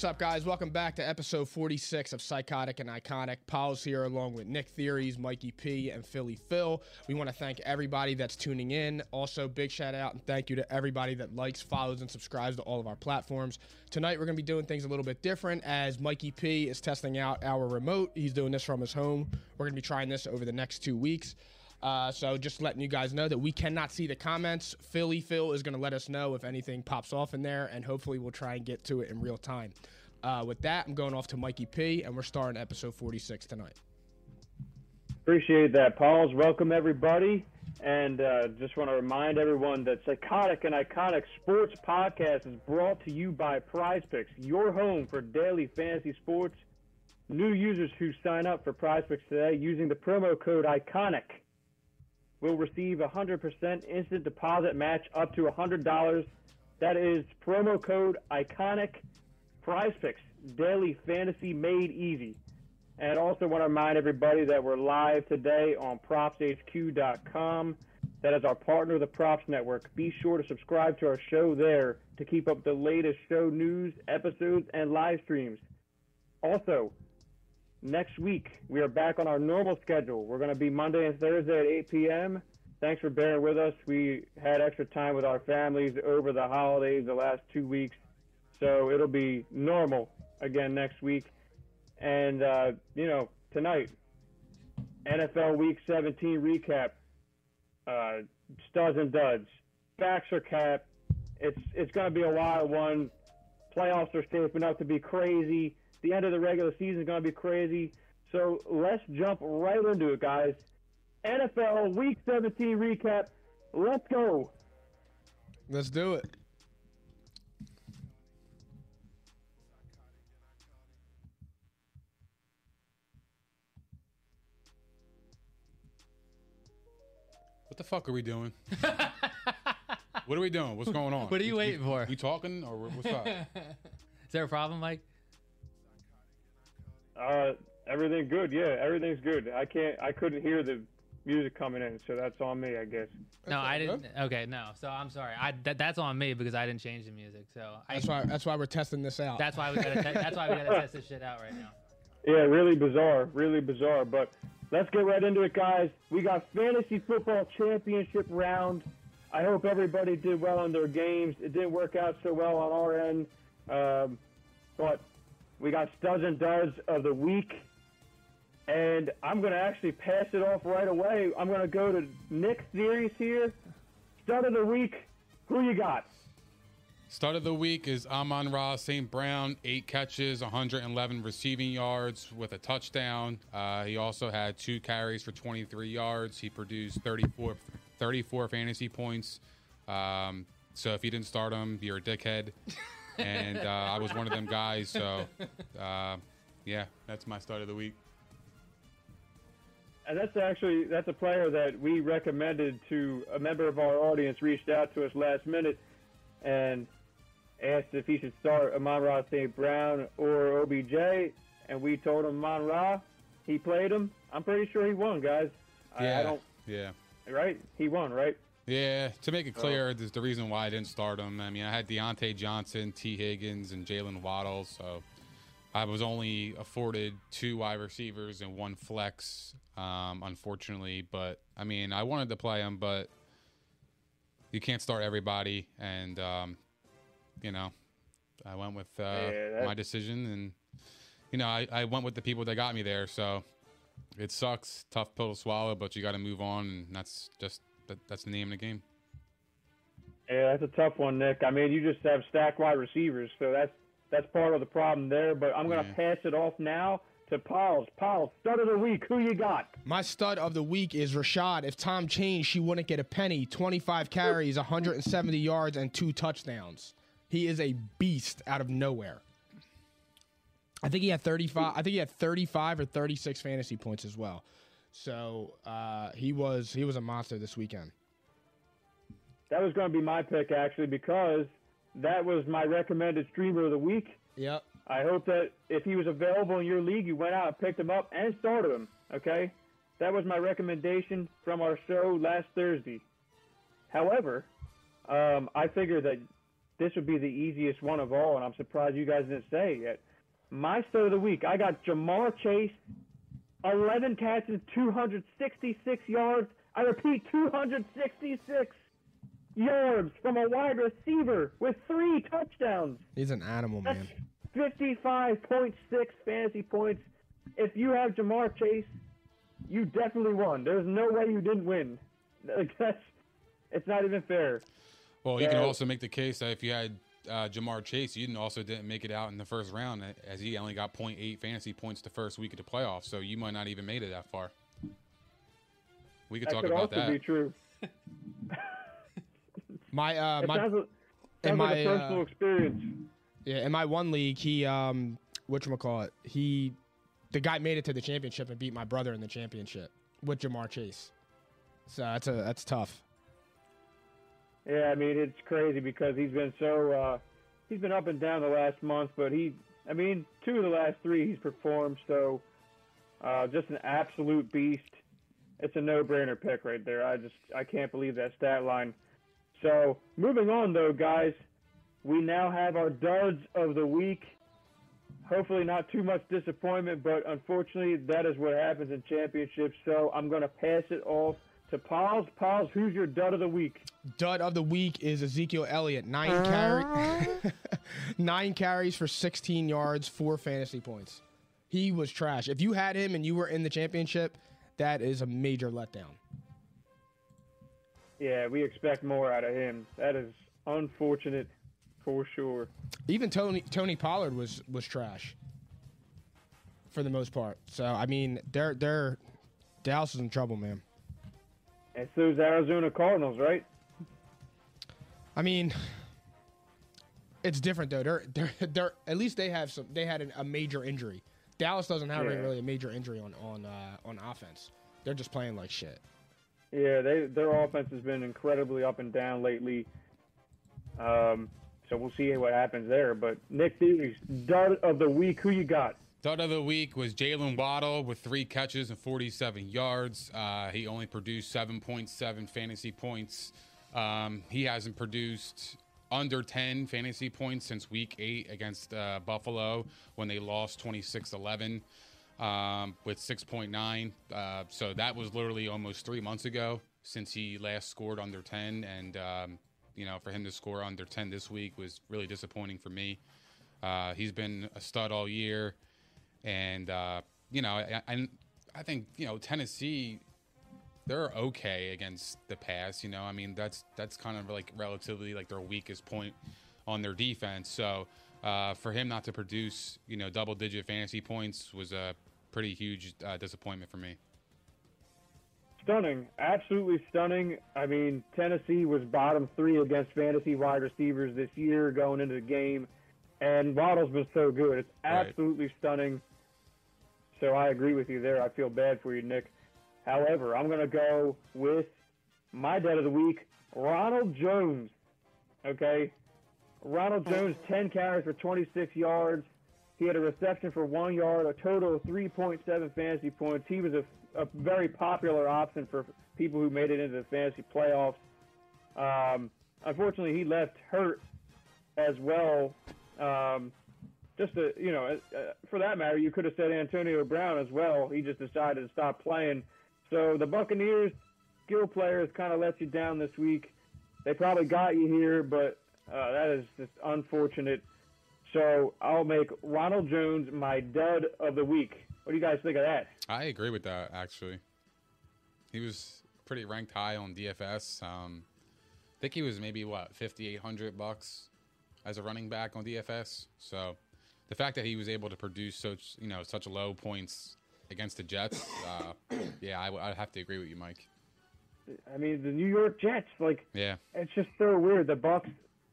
What's up, guys? Welcome back to episode 46 of Psychotic and Iconic. Paul's here along with Nick Theories, Mikey P, and Philly Phil. We want to thank everybody that's tuning in. Also, big shout out and thank you to everybody that likes, follows, and subscribes to all of our platforms. Tonight, we're going to be doing things a little bit different as Mikey P is testing out our remote. He's doing this from his home. We're going to be trying this over the next two weeks. Uh, so just letting you guys know that we cannot see the comments. Philly Phil is going to let us know if anything pops off in there, and hopefully we'll try and get to it in real time. Uh, with that, I'm going off to Mikey P, and we're starting episode 46 tonight. Appreciate that, Pauls. Welcome everybody, and uh, just want to remind everyone that Psychotic and Iconic Sports Podcast is brought to you by Prize Picks, your home for daily fantasy sports. New users who sign up for Prize Picks today using the promo code Iconic will receive a 100% instant deposit match up to $100. That is promo code Iconic Prize Picks, daily fantasy made easy. And also want to remind everybody that we're live today on propshq.com. That is our partner, the Props Network. Be sure to subscribe to our show there to keep up the latest show news, episodes, and live streams. Also, next week we are back on our normal schedule. We're going to be Monday and Thursday at 8 p.m. Thanks for bearing with us. We had extra time with our families over the holidays the last two weeks, so it'll be normal again next week. And uh, you know, tonight, NFL Week 17 recap, uh, studs and duds, facts are capped. It's it's going to be a wild one. Playoffs are shaping up to be crazy. The end of the regular season is going to be crazy. So let's jump right into it, guys. NFL Week 17 recap. Let's go. Let's do it. What the fuck are we doing? what are we doing? What's going on? What are you We- waiting we- for? We talking or what's up? Is there a problem, Mike? Uh, everything good? Yeah, everything's good. I can't. I couldn't hear the music coming in, so that's on me, I guess. No, all I didn't. Okay, no. So I'm sorry. I that, that's on me because I didn't change the music. So I, That's why. That's why we're testing this out. that's why we gotta te- that's why we gotta test this shit out right now. Yeah, really bizarre, really bizarre. But let's get right into it, guys. We got fantasy football championship round. I hope everybody did well in their games. It didn't work out so well on our end, um, but we got studs and duds of the week. And I'm going to actually pass it off right away. I'm going to go to Nick Theories here. Stud of the week. Who you got? Start of the week is Amon Ra St. Brown, eight catches, 111 receiving yards with a touchdown. Uh, he also had two carries for 23 yards. He produced 34, 34 fantasy points. Um, so if you didn't start him, you're a dickhead. And uh, I was one of them guys. So uh, yeah, that's my start of the week. And that's actually that's a player that we recommended to a member of our audience reached out to us last minute and asked if he should start Amon Ra St. Brown or OBJ, and we told him Amon Ra. He played him. I'm pretty sure he won, guys. I, I Yeah. don't Yeah. right. He won, right? Yeah, to make it clear, there's the reason why I didn't start him. I mean, I had Diontae Johnson, Tee Higgins, and Jalen Waddle, so I was only afforded two wide receivers and one flex, um, unfortunately. But I mean, I wanted to play him, but you can't start everybody, and um, you know, I went with uh, Yeah, my decision, and you know, I, I went with the people that got me there. So it sucks, tough pill to swallow, but you got to move on, and that's just that, that's the name of the game. Yeah, that's a tough one, Nick. I mean, you just have stack wide receivers, so that's that's part of the problem there. But I'm gonna Yeah. pass it off now to Pauls. Pauls, stud of the week. Who you got? My stud of the week is Rashad. If Tom changed, she wouldn't get a penny. 25 carries, 170 yards, and two touchdowns. He is a beast out of nowhere. I think he had 35. I think he had 35 or 36 fantasy points as well. So uh, he was he was a monster this weekend. That was going to be my pick actually because that was my recommended streamer of the week. Yep. I hope that if he was available in your league, you went out and picked him up and started him. Okay, that was my recommendation from our show last Thursday. However, um, I figured that this would be the easiest one of all, and I'm surprised you guys didn't say it yet. My start of the week, I got Ja'Marr Chase, 11 catches, 266 yards. I repeat, 266 yards from a wide receiver with three touchdowns. He's an animal, That's man. 55.6 fantasy points. If you have Ja'Marr Chase, you definitely won. There's no way you didn't win. Like, That's, it's not even fair. Well, you can also make the case that if you had uh, Ja'Marr Chase, you didn't also didn't make it out in the first round, as he only got 0.8 fantasy points the first week of the playoffs. So you might not even made it that far. We could That talk could about also that. be true. My uh, my sounds, in sounds my, personal uh, experience. Yeah, in my one league, he um which call it? He the guy made it to the championship and beat my brother in the championship with Ja'Marr Chase. So that's a that's tough. Yeah, I mean it's crazy because he's been so uh, he's been up and down the last month, but he, I mean, two of the last three he's performed. So uh, just an absolute beast. It's a no-brainer pick right there. I just I can't believe that stat line. So moving on though, guys, we now have our duds of the week. Hopefully not too much disappointment, but unfortunately that is what happens in championships. So I'm going to pass it off to pause, pause. who's your dud of the week? Dud of the week is Ezekiel Elliott. Nine carry nine carries for 16 yards, four fantasy points. He was trash. If you had him and you were in the championship, that is a major letdown. Yeah, we expect more out of him. That is unfortunate for sure. Even Tony Tony Pollard was was trash for the most part. So I mean, they're they're Dallas is in trouble, man. And so's Arizona Cardinals, right? I mean, it's different though. They're they're they're at least they have some. They had an, a major injury. Dallas doesn't have Yeah. really a major injury on on uh, on offense. They're just playing like shit. Yeah, they their offense has been incredibly up and down lately. Um, so we'll see what happens there. But Nick Theory's dud of the week. Who you got? Dud of the week was Jalen Waddle with three catches and 47 yards. Uh, he only produced 7.7 fantasy points. Um, he hasn't produced under 10 fantasy points since week eight against uh, Buffalo when they lost 26 11 um, with 6.9. Uh, so that was literally almost three months ago since he last scored under 10. And, um, you know, for him to score under 10 this week was really disappointing for me. Uh, he's been a stud all year. And, uh, you know, I, I, I think, you know, Tennessee, they're okay against the pass. You know, I mean, that's that's kind of like relatively like their weakest point on their defense. So uh, for him not to produce, you know, double digit fantasy points was a pretty huge uh, disappointment for me. Stunning, absolutely stunning. I mean, Tennessee was bottom three against fantasy wide receivers this year going into the game, and Waddle's been so good. It's Right. absolutely stunning. So I agree with you there. I feel bad for you, Nick. However, I'm going to go with my dead of the week, Ronald Jones. Okay, Ronald Jones, 10 carries for 26 yards. He had a reception for one yard, a total of 3.7 fantasy points. He was a, a very popular option for people who made it into the fantasy playoffs. Um, unfortunately, he left hurt as well. Um, just to, you know, uh, for that matter, you could have said Antonio Brown as well. He just decided to stop playing. So the Buccaneers skill players kind of let you down this week. They probably got you here, but uh, that is just unfortunate. So I'll make Ronald Jones my dud of the week. What do you guys think of that? I agree with that actually. He was pretty ranked high on DFS. Um, I think he was maybe what fifty eight hundred bucks as a running back on DFS. So the fact that he was able to produce such you know such low points against the Jets, uh, yeah, I, would have to agree with you, Mike. I mean, the New York Jets, like, Yeah, it's just so weird. The Bucks,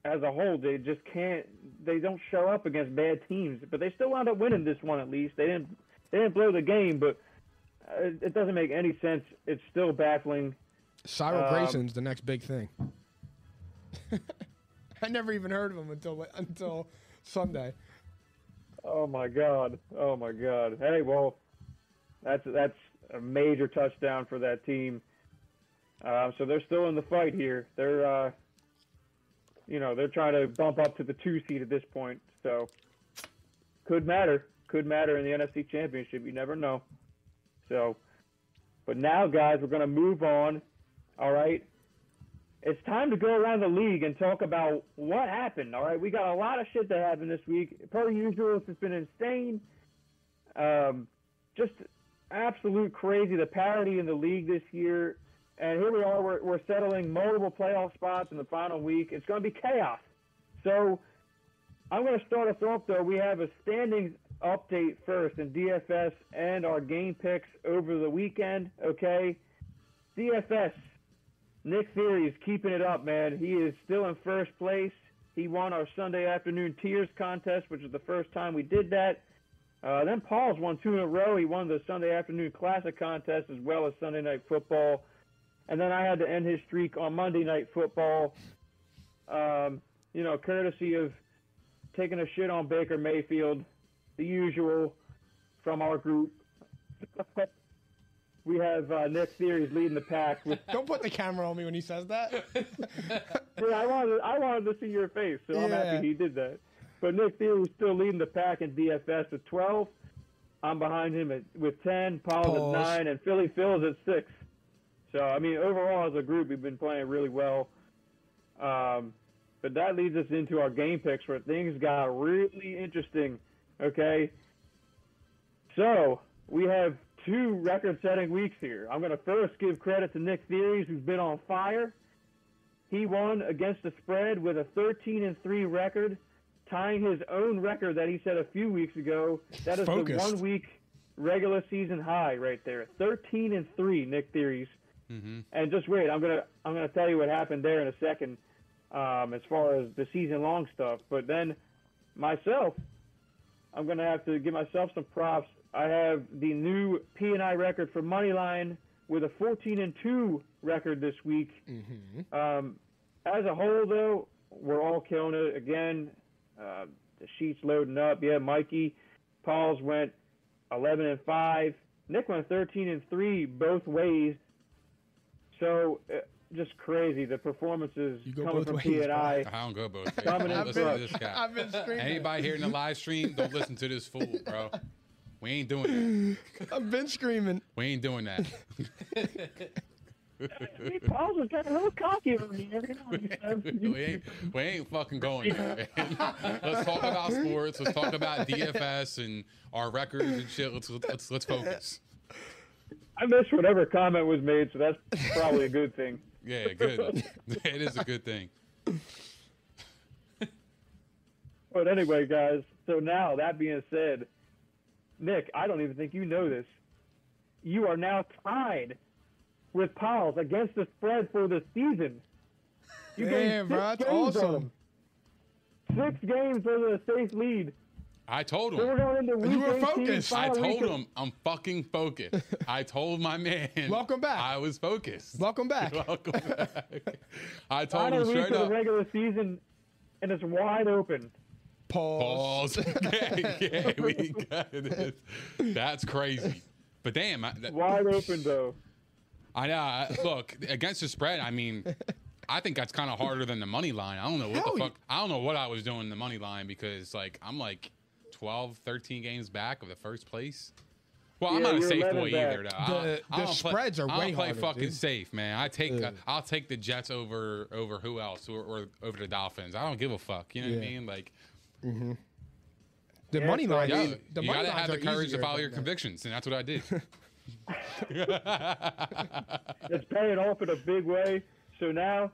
as a whole, they just can't. They don't show up against bad teams, but they still wound up winning this one at least. They didn't. They didn't blow the game, but uh, it, it doesn't make any sense. It's still baffling. Cyril Um, Grayson's the next big thing. I never even heard of him until until Sunday. Oh my god. Oh my god. Hey, well, that's that's a major touchdown for that team. Uh, so they're still in the fight here. They're, uh, you know, they're trying to bump up to the two seed at this point. So could matter. Could matter in the NFC Championship. You never know. So, but now, guys, we're going to move on. All right. It's time to go around the league and talk about what happened. All right, we got a lot of shit that happened this week. Per usual, it's been insane. Um, just absolute crazy. The parity in the league this year, and here we are. We're, we're settling multiple playoff spots in the final week. It's going to be chaos. So I'm going to start us off though. We have a standings update first in DFS and our game picks over the weekend. Okay, DFS. Nick Fury is keeping it up, man. He is still in first place. He won our Sunday afternoon tiers contest, which is the first time we did that. Uh, then Paul's won two in a row. He won the Sunday afternoon classic contest as well as Sunday night football. And then I had to end his streak on Monday night football. Um, you know, courtesy of taking a shit on Baker Mayfield, the usual from our group. We have uh, Nick Theory's leading the pack with Don't put the camera on me when he says that. Yeah, I wanted I wanted to see your face, so I'm Yeah. happy he did that. But Nick Theory's still leading the pack in DFS with 12. I'm behind him at, with 10. Paul's Pause. at 9, and Philly Phil's at 6. So, I mean, overall, as a group, we've been playing really well. Um, but that leads us into our game picks where things got really interesting. Okay? So, we have two record setting weeks here. I'm going to first give credit to Nick Theories, who's been on fire. He won against the spread with a 13 and 3 record, tying his own record that he set a few weeks ago. That is Focused. the one week regular season high right there. 13 and 3 Nick Theories. And just wait, I'm gonna I'm gonna tell you what happened there in a second, um, as far as the season long stuff. But then myself, I'm gonna have to give myself some props. I have the new P and I record for Moneyline with a 14 and 2 record this week. Um, as a whole, though, we're all killing it again. Uh, the sheets loading up. Yeah, Mikey, Paul's went 11 and 5. Nick went 13 and 3 both ways. So uh, just crazy. The performances You go coming both from ways, P and. I. I don't go both ways. Coming Don't in listen to this guy. I've been screaming. Anybody here in the live stream, don't listen to this fool, bro. We ain't doing that. I've been screaming. We ain't doing that. Paul's was getting a little cocky over here. we ain't we ain't fucking going there. let's talk about sports. Let's talk about DFS and our records and shit. Let's let's let's focus. I missed whatever comment was made, so that's probably a good thing. Yeah, good. it is a good thing. But anyway, guys, so now that being said, Nick, I don't even think you know this. You are now tied with Pauls against the spread for the season. You Damn, bro, six that's games on awesome. Six games over a safe lead. I told So we're going into week You were 18, focused. I final week told him I'm fucking focused. I told my man. Welcome back. I was focused. Welcome back. Welcome back. I told Final him week straight of the regular season, and it's wide open. Pause. Balls. yeah, yeah, we got this. That's crazy. But damn, I, that, Wide open, though. I know. I- Look, against the spread, I mean, I think that's kind of harder than the money line. I don't know what Hell the yeah. fuck. I don't know what I was doing in the money line because like I'm like 12, 13 games back of the first place. Well, I'm not a safe 11 boy back. either. Though. The- don't- the I don't play- spreads are I don't way play harder, fucking dude. safe, man. I take Yeah. I'll take the Jets over over who else or, or over the Dolphins. I don't give a fuck. You know what I mean? Like, Mm-hmm. The Yeah, money so I line. yo, is- the you money gotta have the courage to follow your the- convictions, and that's what I did. it's paying off in a big way. So now,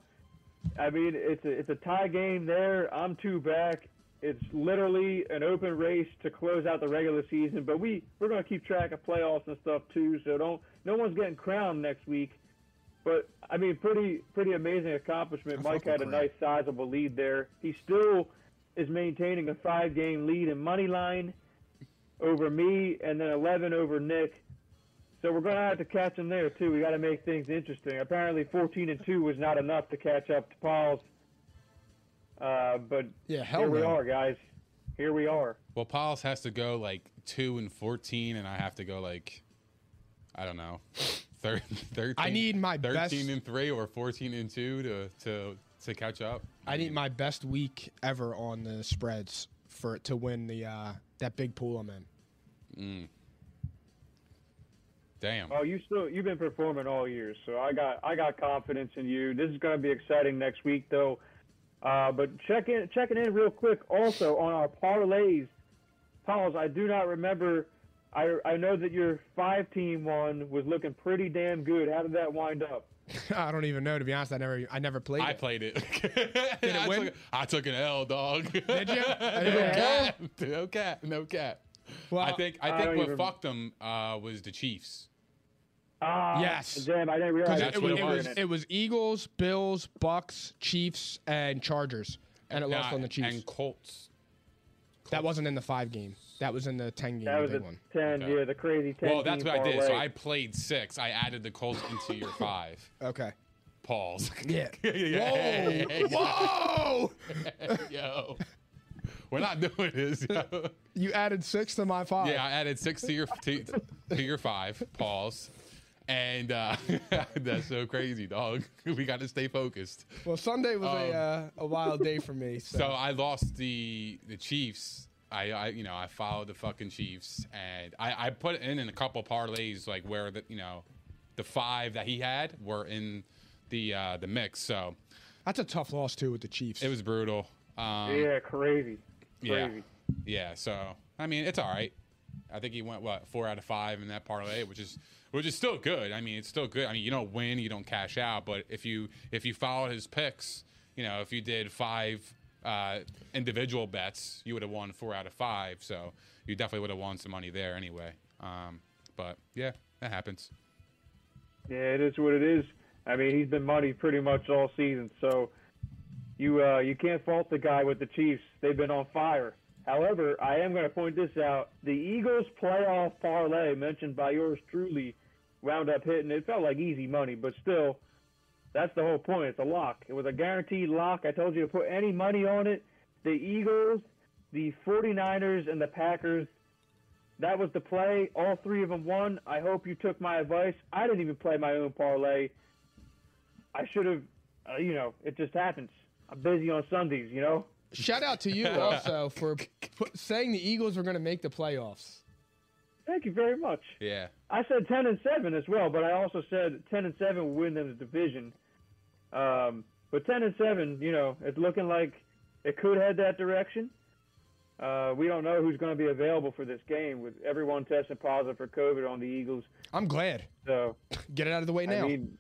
I mean, it's a, it's a tie game there. I'm two back. It's literally an open race to close out the regular season. But we we're gonna keep track of playoffs and stuff too. So don't no one's getting crowned next week. But I mean, pretty pretty amazing accomplishment. I Mike had a with nice sizable lead there. He still is maintaining a five game lead in money line over me, and then 11 over Nick. So we're going to have to catch him there too. We got to make things interesting. Apparently, 14 and two was not enough to catch up to Paul's. Uh, but Yeah, hell here we are, guys. Here we are. Well, Pauls has to go like two and fourteen, and I have to go like, I don't know, thir- thirteen. I need my thirteen best- and three or fourteen and two to to to catch up. I need my best week ever on the spreads for to win the uh, that big pool I'm in. Damn. Oh, you still you've been performing all year, so I got I got confidence in you. This is going to be exciting next week, though. Uh, but check in checking in real quick also on our parlays. Pauls, I do not remember. I I know that your five team one was looking pretty damn good. How did that wind up? I don't even know to be honest. I never I never played. I it. played it. Did it I win? Took, I took an L, dog. Did you? no cap. No cap. No cap. Well, I think I I think don't what even- fucked them uh, was the Chiefs. Ah, Yes. Damn, I didn't realize That's it, what was, it it was. was it was Eagles, Bills, Bucks, Chiefs, and Chargers, and it lost on the Chiefs. and Colts. that wasn't in the five game. That was in the ten game. That the was big a one. ten. Okay. Yeah, the crazy ten. Well, that's what I did. So. I played six. I added the Colts into your five. Okay. Pause. Yeah. yeah. Whoa! Yo. We're not doing this. Yo. You added six to my five. Yeah, I added six to your to, to your five. Pause. And uh, that's so crazy, dog. We got to stay focused. Well, Sunday was a uh, a wild day for me. So, Um, So I lost the the Chiefs. I, I you know I followed the fucking Chiefs, and I, I put in in a couple parlays like where the you know the five that he had were in the uh, the mix. So that's a tough loss too with the Chiefs. it was brutal. Um, yeah, crazy, yeah, yeah. So I mean, it's all right. I think he went what four out of five in that parlay, which is which is still good. I mean, it's still good. I mean, you don't win, you don't cash out, but if you if you followed his picks, you know, if you did five uh, individual bets, you would have won four out of five. So you definitely would have won some money there anyway. Um, but yeah, that happens. Yeah, it is what it is. I mean, he's been money pretty much all season, so you uh, you can't fault the guy with the Chiefs. They've been on fire. However, I am going to point this out: the Eagles playoff parlay mentioned by yours truly wound up hitting. It felt like easy money, but still, that's the whole point. It's a lock. It was a guaranteed lock. I told you to put any money on it. The Eagles, the 49ers, and the Packers that was the play. All three of them won. I hope you took my advice. I didn't even play my own parlay. I should have, uh, you know, it just happens. I'm busy on Sundays, you know. Shout out to you also for put, saying the Eagles were going to make the playoffs. Thank you very much. Yeah. I said 10 and 7 as well, but I also said 10 and 7 will win them the division. Um, but 10 and 7, you know, it's looking like it could head that direction. Uh, we don't know who's going to be available for this game with everyone testing positive for COVID on the Eagles. I'm glad. So Get it out of the way now. I mean,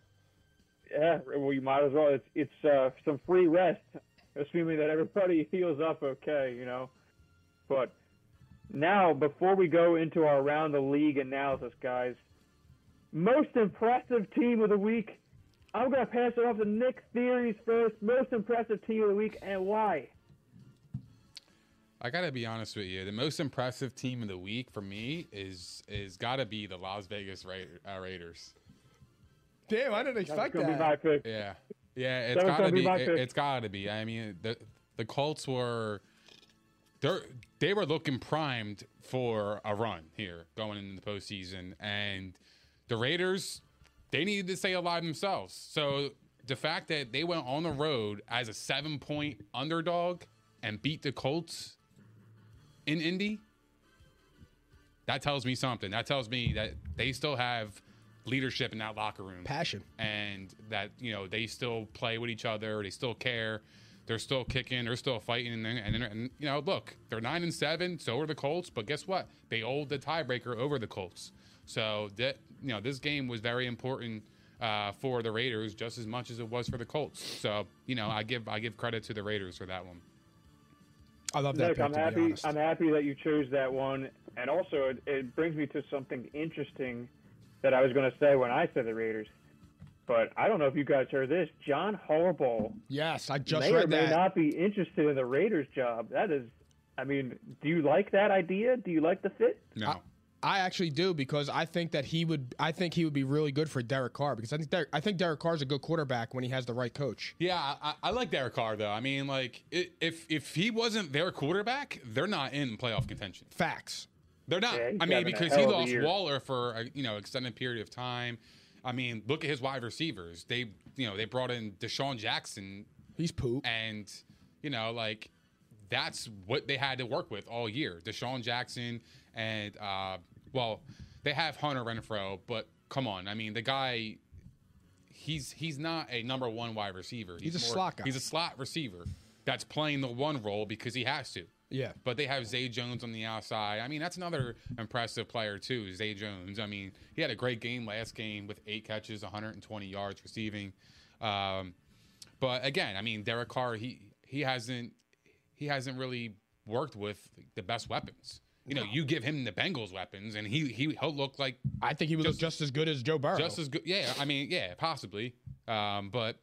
yeah, well, you might as well. It's it's uh, some free rest, assuming that everybody heals up okay, you know. But now, before we go into our round the league analysis, guys, most impressive team of the week. I'm gonna pass it off to Nick Theories first. Most impressive team of the week and why? I gotta be honest with you. The most impressive team of the week for me is is gotta be the Las Vegas Ra- uh, Raiders. Damn, I didn't That's expect gonna be that. my pick. Yeah, yeah, it's That was gotta be be. my it, pick. has gotta be. I mean, the the Colts were they they were looking primed for a run here going into the postseason, and the Raiders they needed to stay alive themselves. So the fact that they went on the road as a seven point underdog and beat the Colts in Indy, that tells me something. That tells me that they still have leadership in that locker room, Passion. and that you know they still play with each other. They still care. They're still kicking. They're still fighting. And, and, and you know, look, they're nine and seven. So are the Colts. But guess what? They hold the tiebreaker over the Colts. So that you know, this game was very important uh, for the Raiders just as much as it was for the Colts. So you know, I give I give credit to the Raiders for that one. I love that. Look, pick, I'm to be happy. honest. I'm happy that you chose that one, and also it, it brings me to something interesting that I was going to say when I said the Raiders. But I don't know if you guys heard this. John Harbaugh yes, I just may or read may not be interested in the Raiders job. That is, I mean, do you like that idea? Do you like the fit? No. I actually do because I think that he would. I think he would be really good for Derek Carr because I think Derek, I think Derek Carr's a good quarterback when he has the right coach. Yeah, I, I like Derek Carr though. I mean, like if if he wasn't their quarterback, they're not in playoff contention. Facts. They're not. Yeah, I mean, because he lost. Waller for a you know extended period of time. I mean, look at his wide receivers. They you know they brought in DeSean Jackson, He's poop. and you know like that's what they had to work with all year. DeSean Jackson and uh, well, they have Hunter Renfrow, but come on, I mean the guy. He's he's not a number one wide receiver. He's a slot guy. He's a slot receiver that's playing the one role because he has to. Yeah. But they have Zay Jones on the outside. I mean, that's another impressive player too, Zay Jones. I mean, he had a great game last game with eight catches, 120 yards receiving. Um, but again, I mean, Derek Carr, he he hasn't he hasn't really worked with the best weapons. You know, you give him the Bengals weapons, and he he he'll look like I think he would Just- look just as good as Joe Burrow. just as good. Yeah, I mean, yeah, possibly. Um, but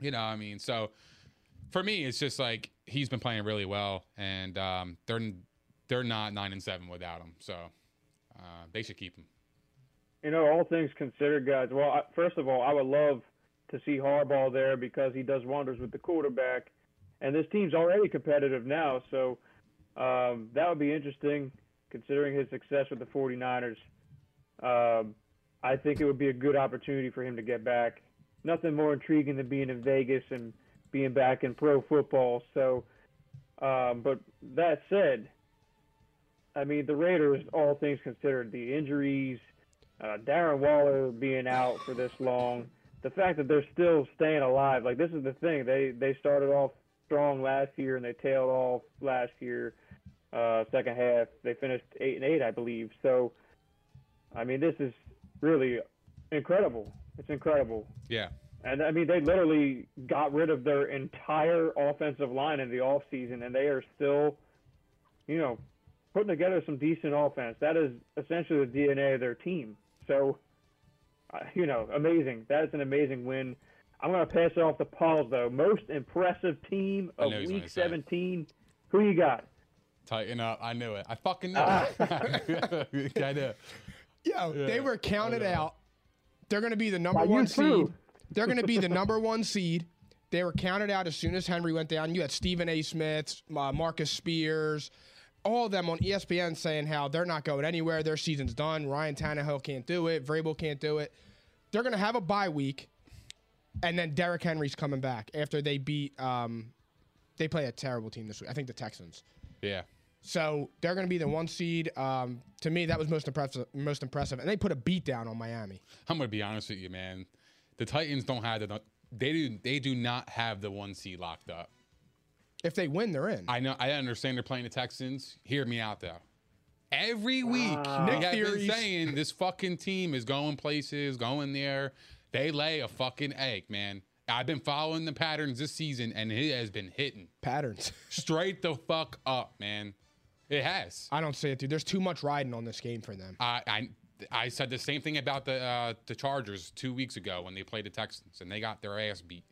you know, I mean, so for me, it's just like he's been playing really well, and um, they're they're not nine and seven without him, so uh, they should keep him. You know, all things considered, guys. Well, I, first of all, I would love to see Harbaugh there because he does wonders with the quarterback, and this team's already competitive now. So um, that would be interesting, considering his success with the 49ers. Um, I think it would be a good opportunity for him to get back. Nothing more intriguing than being in Vegas and being back in pro football. So, um, but that said, I mean, the Raiders, all things considered, the injuries, uh, Darren Waller being out for this long, the fact that they're still staying alive. Like this is the thing. They they started off strong last year and they tailed off last year. Uh, second half, they finished eight and eight, I believe. So, I mean, this is really incredible. It's incredible. Yeah, And I mean, they literally got rid of their entire offensive line in the offseason, and they are still, you know, putting together some decent offense. That is essentially the DNA of their team. So, uh, you know, amazing. That is an amazing win. I'm going to pass it off to Paul, though. Most impressive team of Week gonna say it. 17. Who you got? Tighten up. I knew it. I fucking knew it. I know. Yo, they were counted out. They're going to be the number By one seed. They're going to be the number one seed. They were counted out as soon as Henry went down. You had Stephen A. Smith, uh, Marcus Spears, all of them on ESPN saying how they're not going anywhere. Their season's done. Ryan Tannehill can't do it. Vrabel can't do it. They're going to have a bye week, and then Derrick Henry's coming back after they beat. Um, they play a terrible team this week. I think the Texans. Yeah. So they're going to be the one seed. Um, to me, that was most impressive. Most impressive, and they put a beat down on Miami. I'm gonna be honest with you, man. The Titans don't have the they do they do not have the one seed locked up. If they win, they're in. I know I understand they're playing the Texans. Hear me out though. Every week, Nick they have been saying this fucking team is going places, going there. They lay a fucking egg, man. I've been following the patterns this season, and it has been hitting Patterns. straight the fuck up, man. It has. I don't see it, dude. There's too much riding on this game for them. I I, I said the same thing about the uh, the Chargers two weeks ago when they played the Texans and they got their ass beat.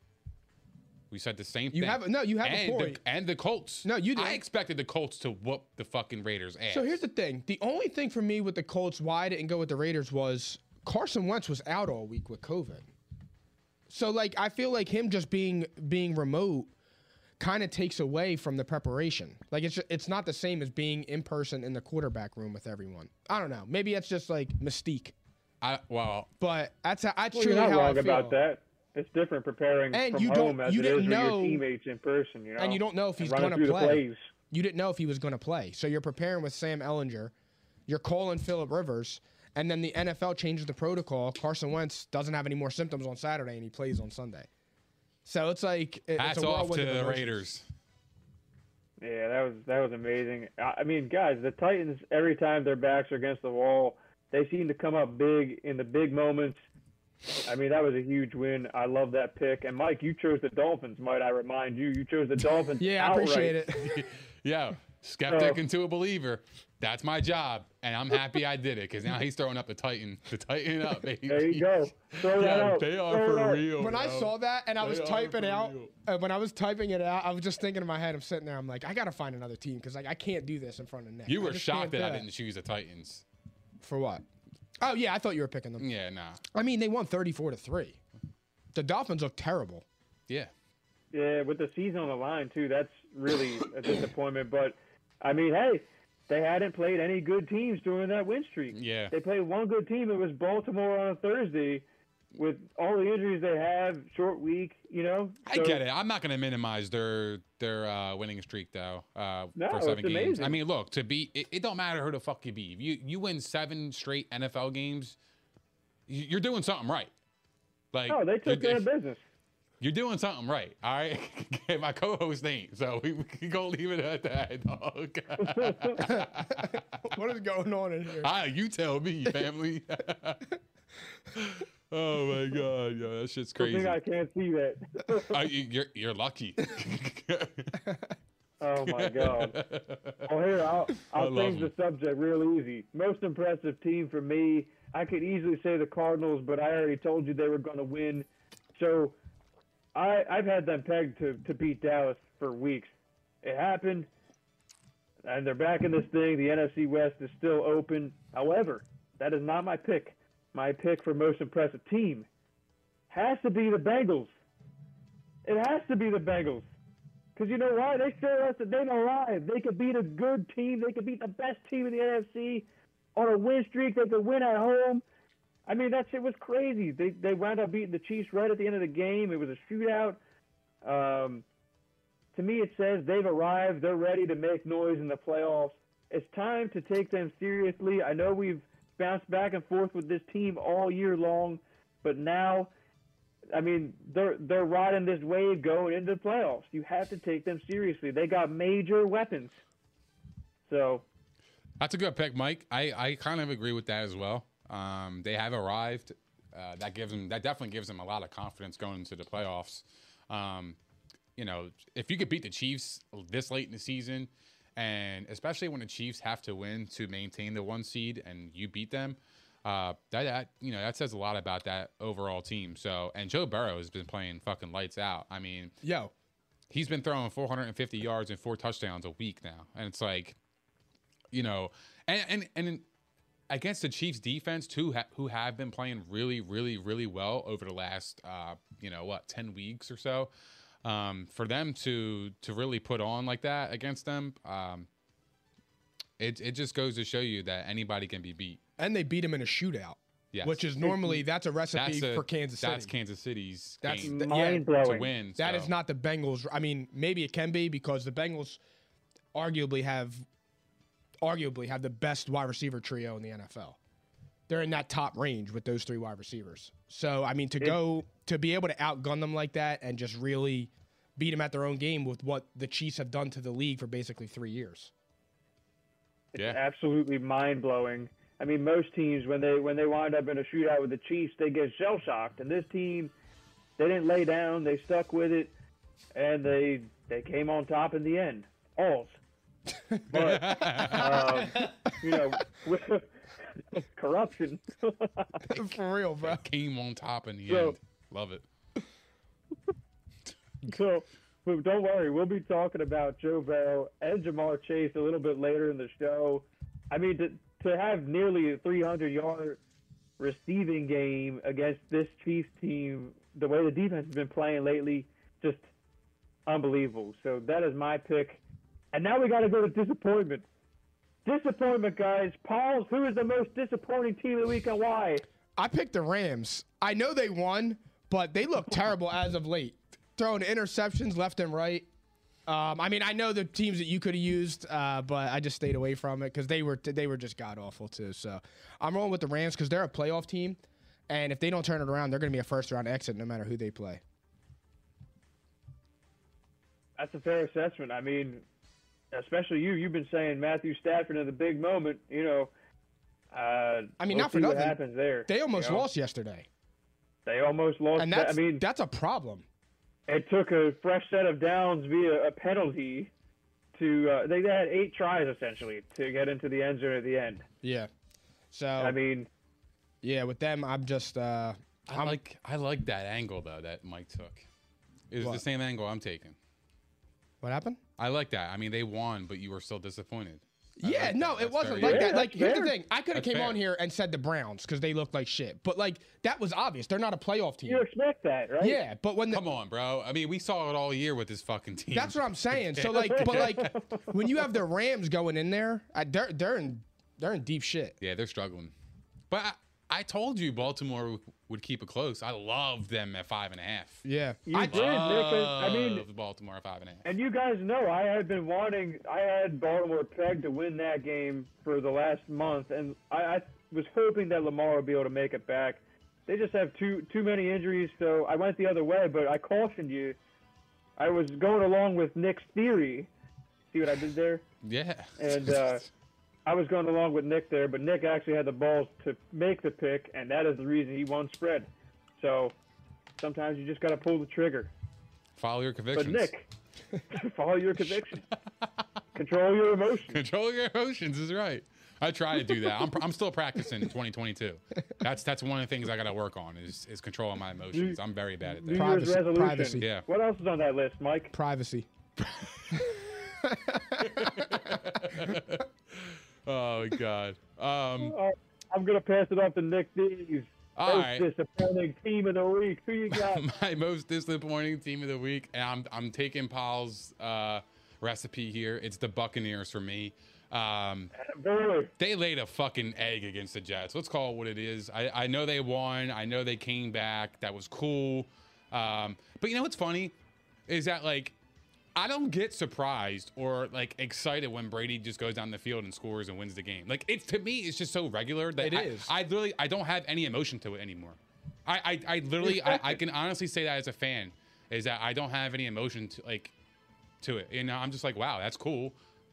We said the same You thing. have- no, you have a and point. The, and the Colts. No, you Didn't. I expected the Colts to whoop the fucking Raiders' ass. So here's the thing: the only thing for me with the Colts, why I didn't go with the Raiders, was Carson Wentz was out all week with COVID. So like, I feel like him just being being remote kind of takes away from the preparation. Like it's ju- it's not the same as being in person in the quarterback room with everyone. I don't know. Maybe it's just like mystique. I, well, But that's how, that's Well, truly you're not how I wrong feel. about that. it's different preparing And from you don't- home as you it didn't is with know- your teammates in person. You know, and you don't know if he's going to play. You didn't know if he was going to play. So you're preparing with Sam Ehlinger. You're calling Philip Rivers. And then the NFL changes the protocol. Carson Wentz doesn't have any more symptoms on Saturday, and he plays on Sunday. So it's like it- Hats it's a off to the. Raiders. Yeah, that was that was amazing. I I mean, guys, the Titans every time their backs are against the wall, they seem to come up big in the big moments. I mean, that was a huge win. I love that pick. And Mike, you chose the Dolphins. Might I remind you? You chose the Dolphins. Yeah, I appreciate it. Yeah, skeptic Oh. into a believer. That's my job, and I'm happy I did it because now he's throwing up the Titan, the Titan up, baby. There you go. Throw that Yeah, out. they are Throw for out. real. when I saw that and I was They are typing out, uh, when I was typing it out, I was just thinking in my head, I'm sitting there, I'm like, I got to find another team because like I can't do this in front of Nick. you were shocked that I didn't choose the Titans. For what? Oh, yeah, I thought you were picking them. Yeah, nah. I mean, they won 34 to 3. The Dolphins look terrible. Yeah, Yeah, with the season on the line too, that's really a disappointment. But I mean, hey, they hadn't played any good teams during that win streak. Yeah. They played one good team. It was Baltimore on a Thursday, with all the injuries they have, short week. You know. I get it. I'm not going to minimize their their uh, winning streak though. Uh, No, for seven it's games. amazing. I mean, look to be it, it. Don't matter who the fuck you beat. If you you win seven straight NFL games, you- you're doing something right. Like Oh, they took care of business. You're doing something right, all right. My co-host ain't, so we, we can go leave it at that, dog. what is going on in here? ah, you tell me, family. oh my god, yo, that shit's I crazy. think I can't see that. Uh, you- you're you're lucky. Oh my god. Oh, here I'll I I'll change the subject real easy. Most impressive team for me. I could easily say the Cardinals, but I already told you they were going to win. So I I've had them pegged to to beat Dallas for weeks. It happened, and they're back in this thing. The NFC West is still open. However, that is not my pick. My pick for most impressive team has to be the Bengals. It has to be the Bengals. Because you know why? They showed us that they're alive. They could beat a good team. They could beat the best team in the NFC on a win streak. They could win at home. I mean, that shit was crazy. They they wound up beating the Chiefs right at the end of the game. It was a shootout. Um, to me, it says they've arrived. They're ready to make noise in the playoffs. It's time to take them seriously. I know we've bounced back and forth with this team all year long, but now I mean, they're they're riding this wave going into the playoffs. You have to take them seriously. They got major weapons. So That's a good pick, Mike. I, I kind of agree with that as well. Um, they have arrived. Uh, that gives them that definitely gives them a lot of confidence going into the playoffs. Um, you know, if you could beat the Chiefs this late in the season, and especially when the Chiefs have to win to maintain the one seed, and you beat them, uh, that, that you know that says a lot about that overall team. So, and Joe Burrow has been playing fucking lights out. I mean, Yo, he's been throwing 450 yards and four touchdowns a week now, and it's like, you know, and and and against the Chiefs defense too, ha- who have been playing really, really, really well over the last, uh, you know, what, 10 weeks or so. Um, for them to to really put on like that against them, um, it it just goes to show you that anybody can be beat. and they beat him in a shootout, Yes. which is normally that's a recipe That's a, for Kansas City. That's Kansas City's That's game the- mind to blowing. win. That is so. not the Bengals. I mean, maybe it can be because the Bengals arguably have arguably have the best wide receiver trio in the NFL. They're in that top range with those three wide receivers. So, I mean, to go to be able to outgun them like that and just really beat them at their own game with what the Chiefs have done to the league for basically 3 years. Yeah. absolutely mind blowing. I mean, most teams when they when they wind up in a shootout with the Chiefs, they get shell shocked. And this team, they didn't lay down. They stuck with it, and they they came on top in the end. Alls. But um, you know, with corruption. for real, bro. came on top in the So- end. Love it. So, but don't worry, we'll be talking about Joe Burrow and Ja'Marr Chase a little bit later in the show. I mean, to to have nearly a 300 yard receiving game against this Chiefs team, the way the defense has been playing lately, just unbelievable. So that is my pick. And now we got to go to disappointment. Disappointment, guys. Pauls, who is the most disappointing team of the week and why? I picked the Rams. I know they won, but they look terrible as of late, throwing interceptions left and right. Um, I mean, I know the teams that you could have used, uh, but I just stayed away from it because they were they were just god awful too. So I'm rolling with the Rams because they're a playoff team, and if they don't turn it around, they're going to be a first round exit no matter who they play. That's a fair assessment. I mean, especially you. You've been saying Matthew Stafford in the big moment. You know. Uh, I mean, we'll not for see what nothing. happens there. They almost you know? lost yesterday, They almost lost. and that- that's I mean, that's a problem. it took a fresh set of downs via a penalty to. Uh, they had eight tries essentially to get into the end zone at the end. Yeah. So I mean, yeah, with them, I'm just uh, I I'm- like I like that angle though that Mike took. It was the same angle I'm taking. What happened? I like that. I mean, they won, but you were still disappointed. Yeah, like no, that. it That's wasn't very like good. that. Like, that's here's the thing: I could have came fair. on here and said the Browns because they look like shit, but like that was obvious. They're not a playoff team. you expect that, right? Yeah, but when the, Come on, bro. I mean, we saw it all year with this fucking team. that's what I'm saying. So like, but like when you have the Rams going in there, uh, they're they're in they're in deep shit. Yeah, they're struggling. But I, I told you Baltimore would, would keep it close. I love them at five and a half. Yeah, You I did, Nick. I mean, Love Baltimore at five and a half. And you guys know I had been wanting, I had Baltimore pegged to win that game for the last month, and I, I was hoping that Lamar would be able to make it back. They just have too too many injuries, so I went the other way. But I cautioned you. I was going along with Nick's theory. See what I did there? Yeah. And uh, I was going along with Nick there, but Nick actually had the balls to make the pick, and that is the reason he won spread. So sometimes you just got to pull the trigger. Follow your convictions. But. Nick, follow your conviction. Control your emotions. Control your emotions is right. I try to do that. I'm, I'm still practicing in 2022. That's that's one of the things I got to work on is is controlling my emotions. I'm very bad at New that. Privacy- Year's resolution. privacy. Yeah. What else is on that list, Mike? privacy. Oh god. Um, I'm gonna pass it off to Nick Dees. All Most right. disappointing team of the week. Who you got? my most disappointing team of the week, and I'm I'm taking Paul's uh, recipe here. It's the Buccaneers for me. Um, they laid a fucking egg against the Jets. Let's call it what it is. I, I know they won. I know they came back. That was cool. Um, but you know what's funny is that like I don't get surprised or like excited when Brady just goes down the field and scores and wins the game. Like it's to me, it's just so regular that It I, is. I literally I don't have any emotion to it anymore. I I, I literally I, I can honestly say that as a fan is that I don't have any emotion to like to it. You know, I'm just like, wow, that's cool.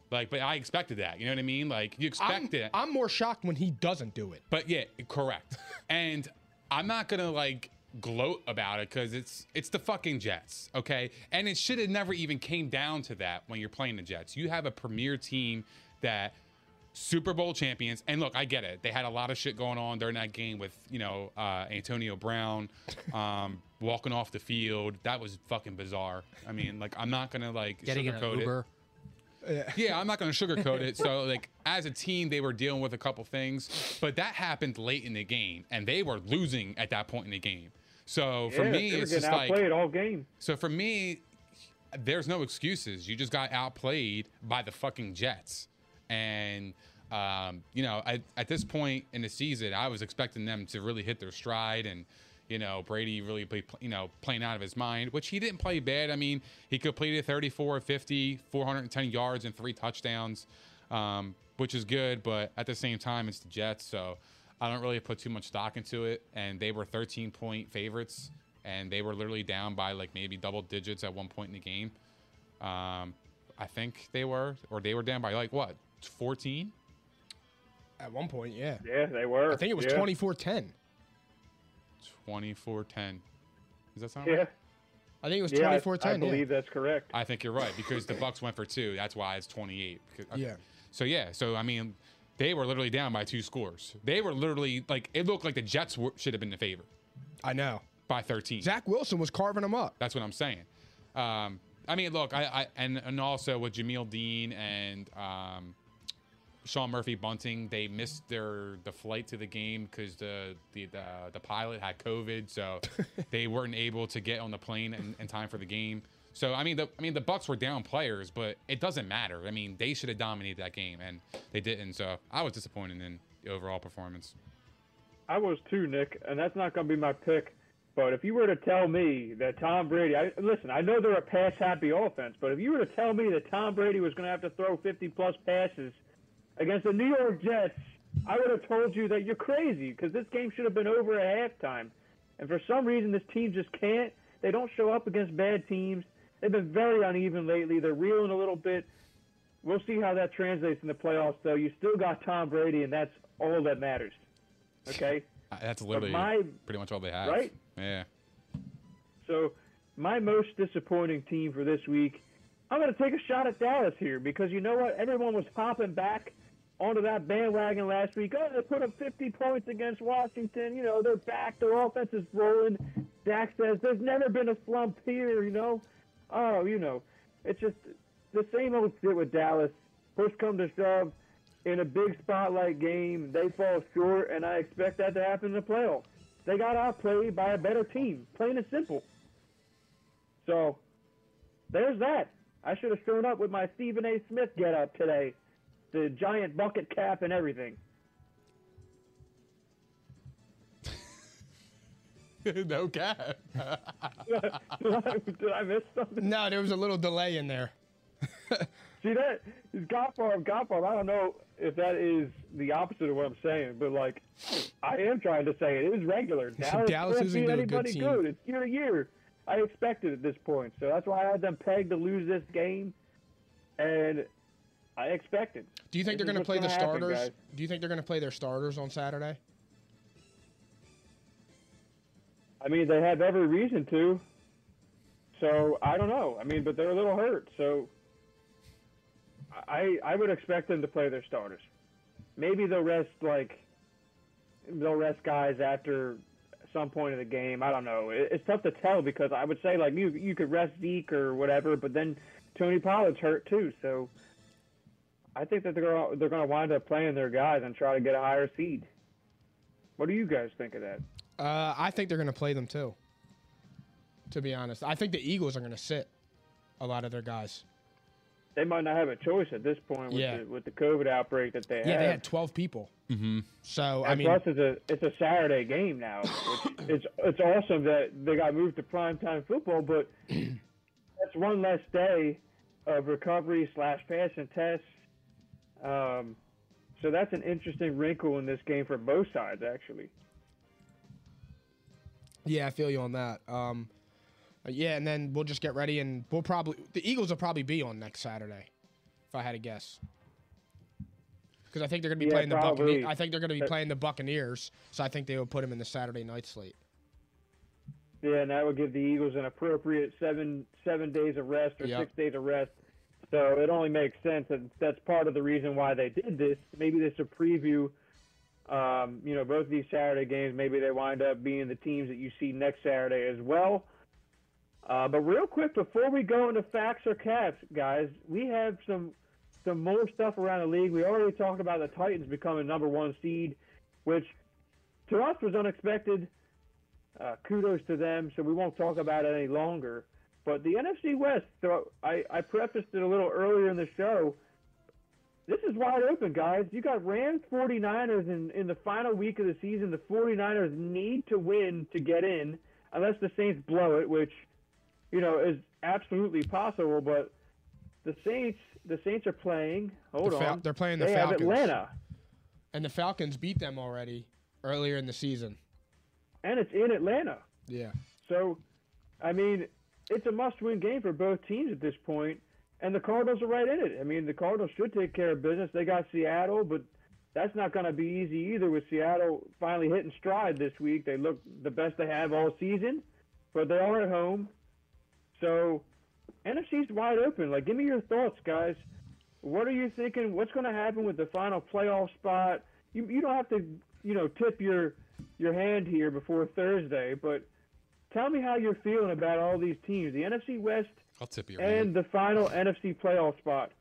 Like, but I expected that. You know what I mean? Like you I'm, expect it. I'm more shocked when he doesn't do it. But yeah, correct. and I'm not gonna like gloat about it because it's it's the fucking Jets, okay? And it should have never even came down to that when you're playing the Jets. You have a premier team that Super Bowl champions. And look, I get it. They had a lot of shit going on during that game with you know uh, Antonio Brown um, walking off the field. That was fucking bizarre. I mean, like I'm not gonna like Getting an sugarcoat it. Uber. Yeah, I'm not going to sugarcoat it. So, like, as a team, they were dealing with a couple things, but that happened late in the game, and they were losing at that point in the game. So for yeah, me, it's just like outplayed all game. so for me, there's no excuses. You just got outplayed by the fucking Jets, and um, you know, at, at this point in the season, I was expecting them to really hit their stride and. You know, Brady really played, you know, playing out of his mind, which he didn't play bad. I mean, he completed 34 50, 410 yards and three touchdowns, um, which is good. But at the same time, it's the Jets. So I don't really put too much stock into it. And they were 13 point favorites, and they were literally down by like maybe double digits at one point in the game. Um, I think they were, or they were down by like what, 14? At one point, yeah. Yeah, they were. I think it was yeah. 24 10. 24 10. Does that sound Yeah, right? I think it was yeah, I- 24 I, 10. believe that's correct. I think you're right because the Bucks went for two. That's why it's 28. Because- okay. Yeah. So yeah. So I mean, they were literally down by two scores. They were literally like it looked like the Jets were, should have been in favor I know. by 13. Zach Wilson was carving them up. That's what I'm saying. Um, I mean, look, I, I and and also with Jamel Dean and um, Sean Murphy Bunting, they missed their the flight to the game because the, the the the pilot had COVID, so they weren't able to get on the plane in, in time for the game. So I mean, the I mean the Bucks were down players, but it doesn't matter. I mean, they should have dominated that game, and they didn't. So I was disappointed in the overall performance. I was too, Nick, and that's not going to be my pick. But if you were to tell me that Tom Brady, I, listen, I know they're a pass happy offense, but if you were to tell me that Tom Brady was going to have to throw 50 plus passes against the New York Jets, I would have told you that you're crazy because this game should have been over at halftime. And for some reason, this team just can't. They don't show up against bad teams. They've been very uneven lately. They're reeling a little bit. We'll see how that translates in the playoffs, though. You still got Tom Brady, and that's all that matters. Okay? That's literally my- pretty much all they have. right? Yeah. So, my most disappointing team for this week, I'm going to take a shot at Dallas here because you know what? Everyone was hopping back onto that bandwagon last week. Oh, they put up 50 points against Washington. You know, they're back. Their offense is rolling. Dak says there's never been a slump here, you know. Oh, you know, it's just the same old shit with Dallas. Push come to shove, in a big spotlight game, they fall short, and I expect that to happen in the playoffs. They got outplayed by a better team, plain and simple. So, there's that. I should have shown up with my Stephen A. Smith get up today, the giant bucket cap and everything. no cap. Did I miss something? No, there was a little delay in there. See that is golf farm, golf farm. I don't know if that is the opposite of what I'm saying, but like I am trying to say it is regular. Dallas, Dallas isn't good anybody team. good. It's year to year. I expected at this point, so that's why I had them pegged to lose this game, and I expected. Do you think This they're going to play the happen, starters? guys. Do you think they're going to play their starters on Saturday? I mean, they have every reason to. So I don't know. I mean, but they're a little hurt. So I I would expect them to play their starters. Maybe they'll rest like they'll rest guys after some point of the game. I don't know. It, it's tough to tell because I would say like you you could rest Zeke or whatever, but then Tony Pollard's hurt too. So I think that they're gonna, they're going to wind up playing their guys and try to get a higher seed. What do you guys think of that? Uh, I think they're going to play them too. To be honest, I think the Eagles are going to sit a lot of their guys. they might not have a choice at this point with, Yeah. the, with the COVID outbreak that they had. Yeah, have. they had 12 people. Mm-hmm. So I mean, plus, it's a it's a Saturday game now. It's it's awesome that they got moved to primetime football, but that's one less day of recovery slash pass and tests. Um, so that's an interesting wrinkle in this game for both sides, actually. Yeah, I feel you on that. Um, uh, yeah, and then we'll just get ready, and we'll probably the Eagles will probably be on next Saturday, if I had to guess. Because I think they're going to be Yeah, playing the probably. Buccaneers. I think they're going to be Uh, playing the Buccaneers, so I think they will put them in the Saturday night slate. Yeah, and that would give the Eagles an appropriate seven seven days of rest or Yep. six days of rest. So it only makes sense, and that's part of the reason why they did this. Maybe this is a preview, um, you know, both these Saturday games. Maybe they wind up being the teams that you see next Saturday as well. Uh, but real quick, before we go into facts or caps, guys, we have some some more stuff around the league. We already talked about the Titans becoming number one seed, which to us was unexpected. Uh, kudos to them. So we won't talk about it any longer. But the NFC West, so I, I prefaced it a little earlier in the show. This is wide open, guys. You got Rams 49ers in, in the final week of the season. The 49ers need to win to get in, unless the Saints blow it, which, you know, is absolutely possible. But the Saints, the Saints are playing. Hold The Fal- on. they're playing the they have Falcons. Atlanta, And the Falcons beat them already earlier in the season. and it's in Atlanta. Yeah. So, I mean, it's a must-win game for both teams at this point, and the Cardinals are right in it. I mean, the Cardinals should take care of business. They got Seattle, but that's not going to be easy either. With Seattle finally hitting stride this week, they look the best they have all season, but they are at home. So, NFC's wide open. Like, give me your thoughts, guys. What are you thinking? What's going to happen with the final playoff spot? You you don't have to you know tip your your hand here before Thursday, but tell me how you're feeling about all these teams, the NFC West I'll tip you. hand. and the final NFC playoff spot.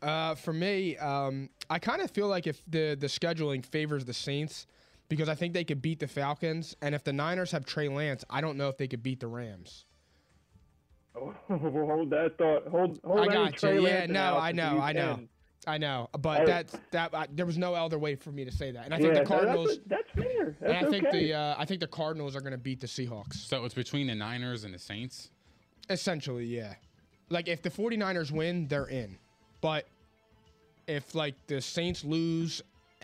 Uh, for me, um, I kind of feel like if the the scheduling favors the Saints, because I think they could beat the Falcons, and if the Niners have Trey Lance, I don't know if they could beat the Rams. Oh, hold that thought. Hold hold I any got Trey you. Yeah, Lance no, I know, I know, can. I know. But Hey. that's that. I, there was no other way for me to say that, and I think yeah, the Cardinals. That's, that's fair. fair. And I think okay. the uh, I think the Cardinals are going to beat the Seahawks. So it's between the Niners and the Saints. Essentially, yeah. Like if the 49ers win, they're in. But if like the Saints lose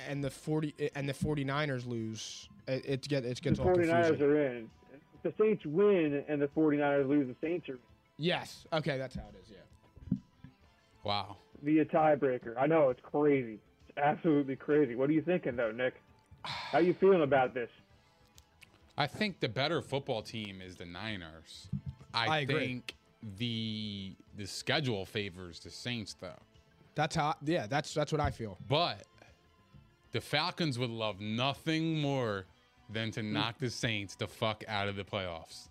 and the 40 and the 49ers lose, it, it get it the gets all 49ers confusing. are in. If the Saints win and the 49ers lose, the Saints are in. Yes. Okay, that's how it is. Yeah. Wow. via tiebreaker. I know it's crazy. It's absolutely crazy. What are you thinking though, Nick? How you feeling about this? I think the better football team is the Niners. I, I think the the schedule favors the Saints though. That's how. Yeah, that's that's what I feel. But the Falcons would love nothing more than to mm. knock the Saints the fuck out of the playoffs.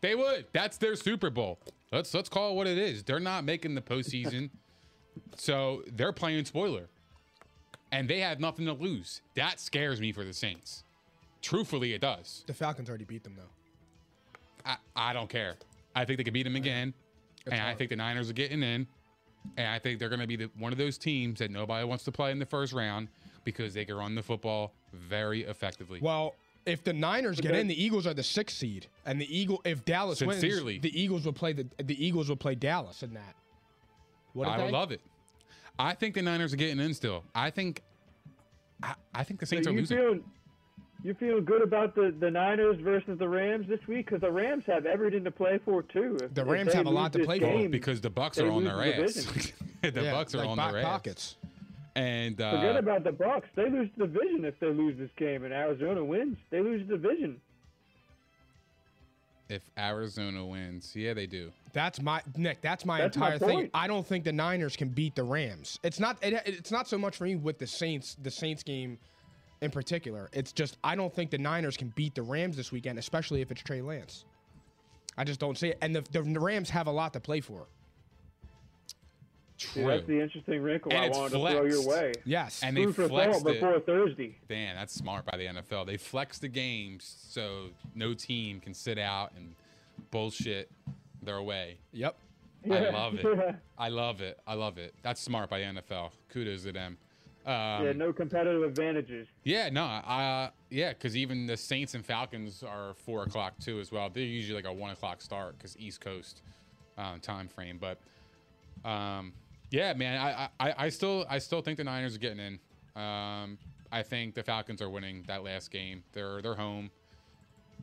They would. That's their Super Bowl. Let's let's call it what it is. They're not making the postseason, so they're playing spoiler, and they have nothing to lose. That scares me for the Saints. Truthfully, it does. The Falcons already beat them though. I, I don't care. I think they can beat them again, and I think the Niners are getting in, and I think they're going to be the, one of those teams that nobody wants to play in the first round because they can run the football very effectively. Well, if the Niners get in, the Eagles are the sixth seed, and the Eagle if Dallas Sincerely. wins, the Eagles will play the the Eagles will play Dallas in that. What I would love it. I think the Niners are getting in still. I think, I, I think the Saints So are losing. feeling you feeling good about the, the Niners versus the Rams this week? Because the Rams have everything to play for too. If- The Rams have a lot to this play for because the Bucks are on their the ass. the Yeah, Bucks are like on back their ass. pockets. And uh, Forget about the Bucks. They lose the division if they lose this game, and Arizona wins. They lose the division. if Arizona wins, yeah, they do. That's my Nick. That's my That's my entire thing. I don't think the Niners can beat the Rams. It's not. It, it's not so much for me with the Saints. The Saints game, in particular. It's just I don't think the Niners can beat the Rams this weekend, especially if it's Trey Lance. I just don't see it. And the, the Rams have a lot to play for. See, True. that's the interesting wrinkle And I it's wanted to throw your way. Yes. And they Food for flexed thought it. before Thursday. Damn, that's smart by the NFL. They flex the games so no team can sit out and bullshit their way. yep. I love it. I love it. I love it. That's smart by the NFL. Kudos to them. Um, yeah, no competitive advantages. Yeah, no, uh, yeah, because even the Saints and Falcons are four o'clock too as well. They're usually like a one o'clock start because East Coast um, time frame. But um, yeah, man, I, I, I still I still think the Niners are getting in. Um, I think the Falcons are winning that last game. They're they're home,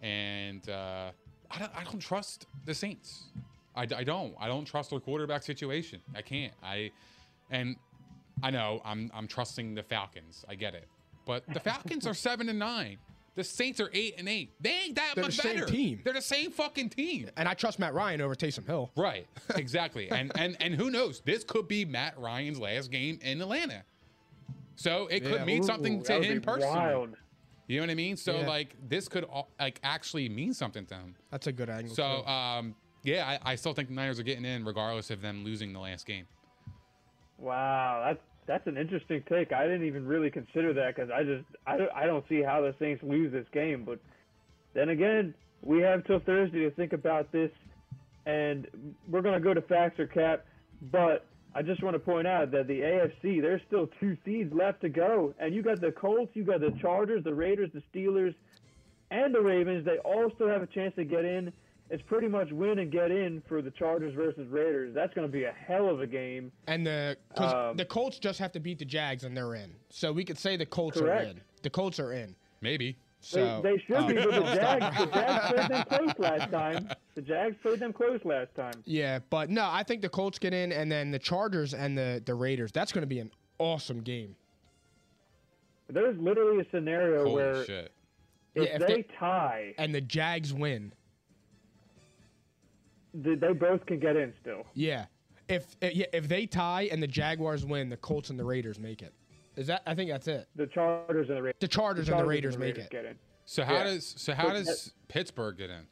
and uh, I don't I don't trust the Saints. I, I don't I don't trust their quarterback situation. I can't. I and I know I'm I'm trusting the Falcons. I get it, but the Falcons are seven and nine. The Saints are eight and eight. They ain't that They're much the same better. team. They're the same fucking team. And I trust Matt Ryan over Taysom Hill. Right. Exactly. and and and who knows? This could be Matt Ryan's last game in Atlanta. So it could Yeah. mean Ooh, something to him personally. Wild. You know what I mean? So Yeah. like this could like actually mean something to him. That's a good angle. So too. um yeah, I, I still think the Niners are getting in regardless of them losing the last game. Wow, that's that's an interesting take. I didn't even really consider that because I just I don't, I don't see how the Saints lose this game. But then again, we have till Thursday to think about this, and we're gonna go to facts or cap. But I just want to point out that the AFC there's still two seeds left to go, and you got the Colts, you got the Chargers, the Raiders, the Steelers, and the Ravens. They all still have a chance to get in. It's pretty much win and get in for the Chargers versus Raiders. That's going to be a hell of a game. and the cause um, the Colts just have to beat the Jags and they're in. So we could say the Colts Correct. are in. The Colts are in. Maybe. So they, they should be, um, but the Jags, the Jags played them close last time. The Jags played them close last time. Yeah, but no, I think the Colts get in, and then the Chargers and the the Raiders. That's going to be an awesome game. There's literally a scenario Holy where shit. if, Yeah, if they, they- tie, And the Jags win. Th- they both can get in still. Yeah, if eh, yeah, if they tie and the Jaguars win, the Colts and the Raiders make it. Is that? I think that's it. The Chargers and the Raiders. The Chargers, and the Raiders make it. Get in. So how Yeah. does so how But does Pittsburgh get in?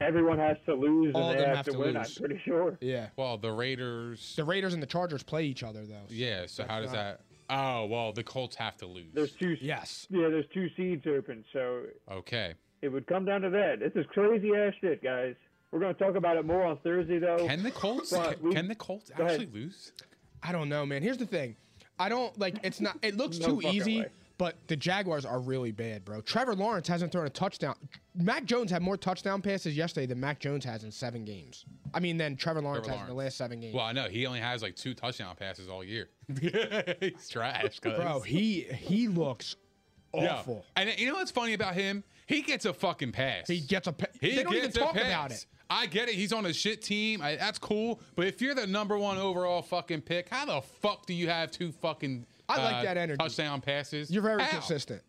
Everyone has to lose All and they them have, have to, to win. lose. I'm pretty sure. Yeah, Well, the Raiders. the Raiders and the Chargers play each other though. Yeah. So how does not- that? Oh well, the Colts have to lose. There's two. Yes. Yeah, there's two seeds open, so Okay. It would come down to that. This is crazy ass shit, guys. We're gonna talk about it more on Thursday, though. Can the Colts? But Can, we- can the Colts Go ahead. actually lose? I don't know, man. Here's the thing. I don't like. It's not. It looks No too easy, way. But the Jaguars are really bad, bro. Trevor Lawrence hasn't thrown a touchdown. Mac Jones had more touchdown passes yesterday than Mac Jones has in seven games. I mean, then Trevor Lawrence Trevor has in the last seven games. Well, I know he only has like two touchdown passes all year. He's trash, cuz. bro, he he looks Yeah. And you know what's funny about him? He gets a fucking pass. He gets a. Pa- He they don't even a talk pass. about it. I get it. He's on a shit team. I, that's cool. But if you're the number one overall fucking pick, how the fuck do you have two fucking I like uh, that energy. touchdown passes? You're very How? consistent.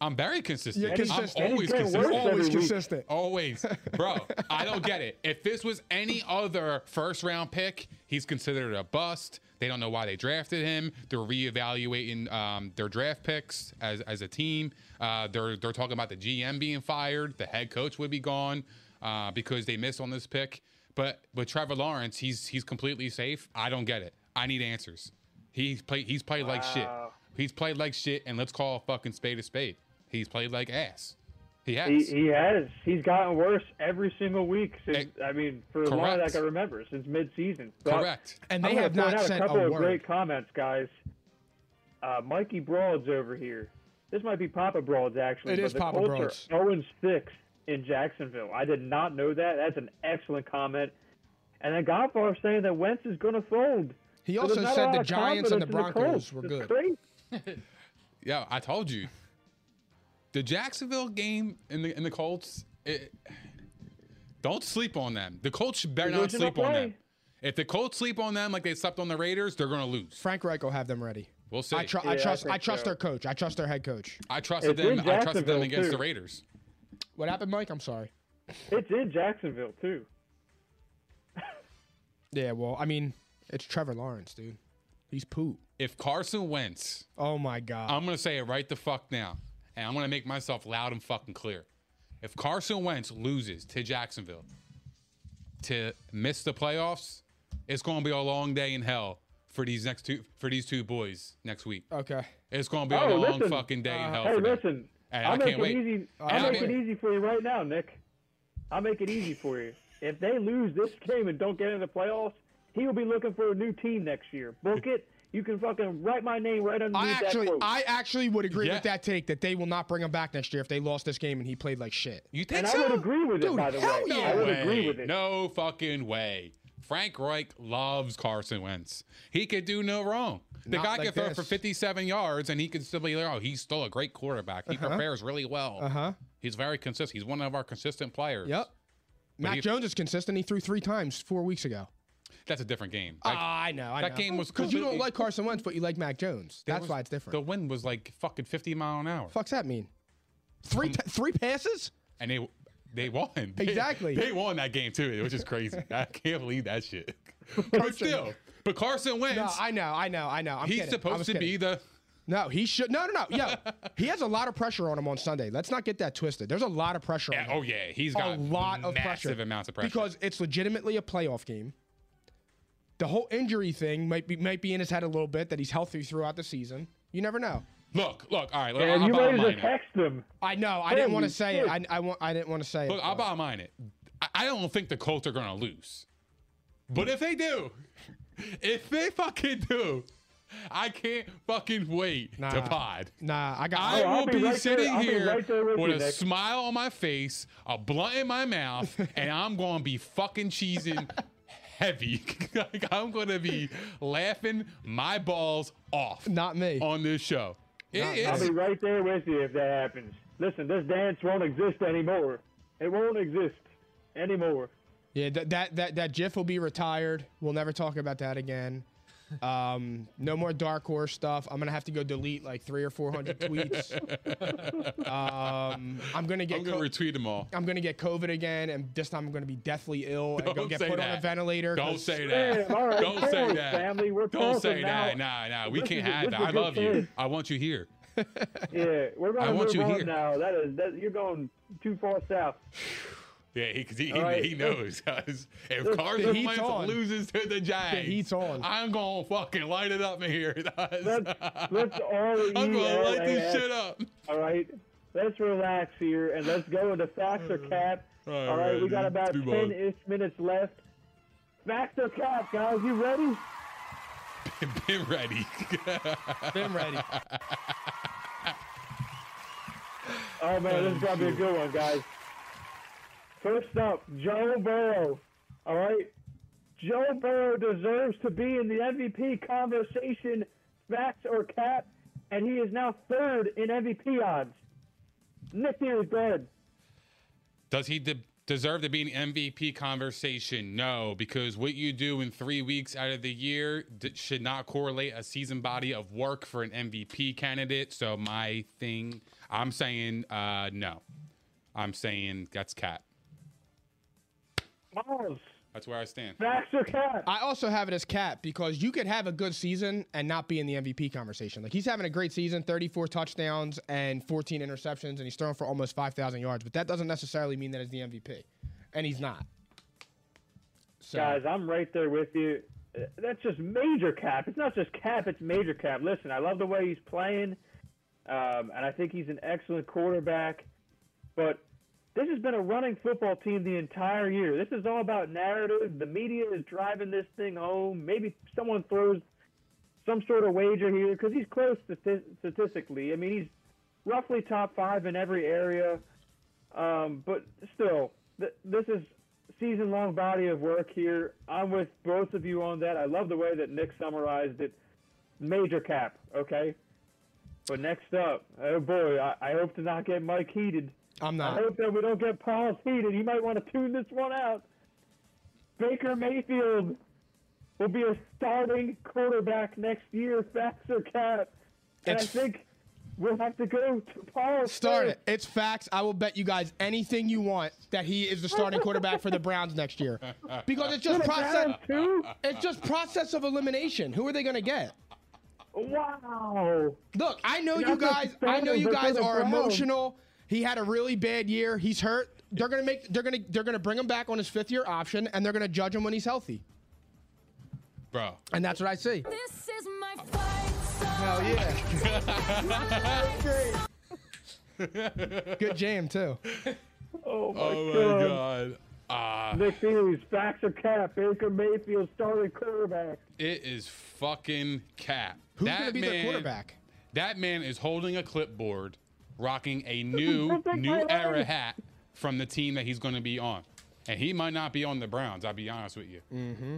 I'm very consistent. You're consistent. I'm always He's getting consistent. worse Always consistent. Always. Bro, I don't get it. If this was any other first round pick, he's considered a bust. They don't know why they drafted him. They're reevaluating um, their draft picks as, as a team. Uh, they're they're talking about the GM being fired. The head coach would be gone uh, because they missed on this pick. But with Trevor Lawrence, he's he's completely safe. I don't get it. I need answers. He's played he's played like shit. He's played like shit, and let's call a fucking spade a spade. He's played like ass. He has. He, he has. He's gotten worse every single week since. I mean, for as long as I can remember, since mid-season. But Correct. And I'm they gonna have point not out said a couple a of word. great comments, guys. Uh, Mikey Broads over here. This might be Papa Broads actually. It but is the Papa Colts Broads. Are 0 6 in Jacksonville. I did not know that. That's an excellent comment. And then Godfather saying that Wentz is going to fold. He also there's not said the Giants and the Broncos Colts. were It's good. Crazy. Yeah, I told you. The Jacksonville game in the in the Colts, it, don't sleep on them. The Colts better not sleep on them. If the Colts sleep on them like they slept on the Raiders, they're gonna lose. Frank Reich will have them ready. We'll see. I, tr- Yeah, I I trust. I, think trust so. their coach. I trust their head coach. I trusted It's them. I trusted them against too. the Raiders. What happened, Mike? I'm sorry. It's in Jacksonville, too. Yeah, well, I mean, it's Trevor Lawrence, dude. He's poop. If Carson Wentz, Oh my god. I'm gonna say it right the fuck now, and I'm gonna make myself loud and fucking clear. If Carson Wentz loses to Jacksonville to miss the playoffs, it's gonna be a long day in hell for these next two for these two boys next week. okay. It's gonna be a Oh, long listen. fucking day in uh, hell Hey, for them. listen. And I'll I make can't it wait. easy. And I'll I make it can't- easy for you right now, Nick. I'll make it easy for you. If they lose this game and don't get in the playoffs, he will be looking for a new team next year. Book it. You can fucking write my name right underneath I actually, that quote. I actually would agree Yeah. with that take that they will not bring him back next year if they lost this game and he played like shit. You think and so? I would agree with it, Dude, by the hell way. yeah. I would way. agree with it. No fucking way. Frank Reich loves Carson Wentz. He could do no wrong. The Not guy like could throw this. for 57 yards and he could still be like, oh, he's still a great quarterback. He prepares really well. Uh-huh. He's very consistent. He's one of our consistent players. Yep. Mac he- Jones is consistent. He threw three times four weeks ago. That's a different game. Like, Ah, I know. I that know. game was because you don't like Carson Wentz, but you like Mac Jones. That's was- why it's different. The wind was like fucking 50 mile an hour. fuck's that mean? Three t- three passes? And they they won. Exactly. They, won that game too, which is crazy. I can't believe that shit. but still, but Carson Wentz, No, I know, I know, I know. I'm he's kidding. I supposed to kidding. be the No, he should. No, no, no. Yo, he has a lot of pressure on him on Sunday. Let's not get that twisted. There's a lot of pressure on Yeah, him. oh yeah, he's got a lot of massive pressure. amounts of pressure. because it's legitimately a playoff game. The whole injury thing might be might be in his head a little bit that he's healthy throughout the season. You never know. look, look, all right, look, And I'll you bottom ready to text him? I know. I didn't want to Holy say it. I. I want. I didn't want to say Look, it. Look, I'll but- bottom line it. I, I don't think the Colts are gonna lose, but if they do, if they fucking do, I can't fucking wait to pod. Nah, I got. I Oh, I'll be be, right sitting I'll be here right with with you, a Nick. smile on my face, a blunt in my mouth, and I'm going to be fucking cheesing heavy. Like, I'm going to be laughing my balls off Not me. on this show. It Not- is- I'll be right there with you if that happens. Listen, this dance won't exist anymore. It won't exist anymore. Yeah, that that that that GIF will be retired. We'll never talk about that again. Um, no more dark horse stuff. I'm gonna have to go delete like three or four hundred tweets. um, I'm gonna get. I'm going co- to retweet them all. I'm gonna get COVID again, and this time I'm gonna be deathly ill and go Don't get say put on that. a ventilator. Don't 'cause- say that. Damn, all right, Don't say boys, that. family, we're Don't talking say now. that. Nah, nah. We This can't is a- have this that. is a I good love you. kid. I want you here. Yeah, we're I gonna want move you on here. now. That is that you're going too far south. Yeah, because he, he, All right. he knows. 'cause if The Carson heat's Wentz on. loses to the Giants, heat's on. I'm going to fucking light it up in here. Let's let's all. I'm going to light this shit up. All right, let's relax here and let's go into facts or cap. All All right, we got about let's move on. ten ish minutes left. Facts or cap, guys? You ready? Been ready. Been ready. Oh man, this is gonna be a good one, guys. First up, Joe Burrow. All right, Joe Burrow deserves to be in the MVP conversation, facts or cap, and he is now third in MVP odds. Nick is good. Does he de- deserve to be in MVP conversation? No, because what you do in three weeks out of the year d- should not correlate a season body of work for an MVP candidate. So my thing, I'm saying uh, no. I'm saying that's cat. Miles, That's where I stand. facts or cap? I also have it as cap because you could have a good season and not be in the MVP conversation. Like he's having a great season, 34 touchdowns and 14 interceptions, and he's throwing for almost 5,000 yards. But that doesn't necessarily mean that he's the MVP, and he's not. So, Guys, I'm right there with you. That's just major cap. It's not just cap, it's major cap. Listen, I love the way he's playing, um, and I think he's an excellent quarterback. But this has been a running football team the entire year. This is all about narrative. The media is driving this thing home. Maybe someone throws some sort of wager here because he's close stati- statistically. I mean, he's roughly top five in every area. Um, but still, th- this is season long body of work here. I'm with both of you on that. I love the way that Nick summarized it. Major cap, okay? But next up, oh boy, I, I hope to not get Mike heated. I'm not. I hope that we don't get Paul's heated. He might want to tune this one out. Baker Mayfield will be a starting quarterback next year, facts or cap. And It's- I think we'll have to go to Paul. Start first. it. It's facts. I will bet you guys anything you want that he is the starting quarterback for the Browns next year, because it's just process. It's just process of elimination. Who are they going to get? Wow. Look, I know Not you guys. I know you guys are Browns. emotional. He had a really bad year. He's hurt. They're gonna make. They're gonna. They're gonna bring him back on his fifth year option, and they're gonna judge him when he's healthy. Bro. And that's what I see. This is my fight song. Hell yeah. Good jam too. Oh my, Oh God. my god. Uh, Nick Series, facts or cap, Baker Mayfield starting quarterback. it is fucking cap. Who's that gonna be man, their quarterback? That man is holding a clipboard, rocking a new new era life. hat from the team that he's going to be on, and he might not be on the Browns. I'll be honest with you. Mm-hmm.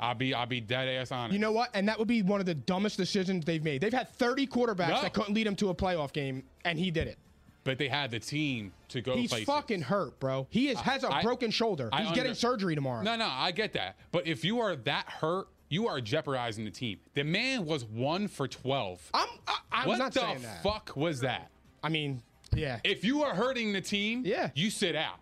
I'll be I'll be dead ass honest. You know what? And that would be one of the dumbest decisions they've made. They've had 30 quarterbacks No. that couldn't lead them to a playoff game, and he did it. but they had the team to go. He's places. fucking hurt, bro. He is, has a I- broken shoulder. I He's getting under- surgery tomorrow. No, no, I get that. But if you are that hurt, you are jeopardizing the team. The man was one for twelve. I'm. I, I'm what not the saying that. fuck was that? I mean, yeah. If you are hurting the team, Yeah. you sit out.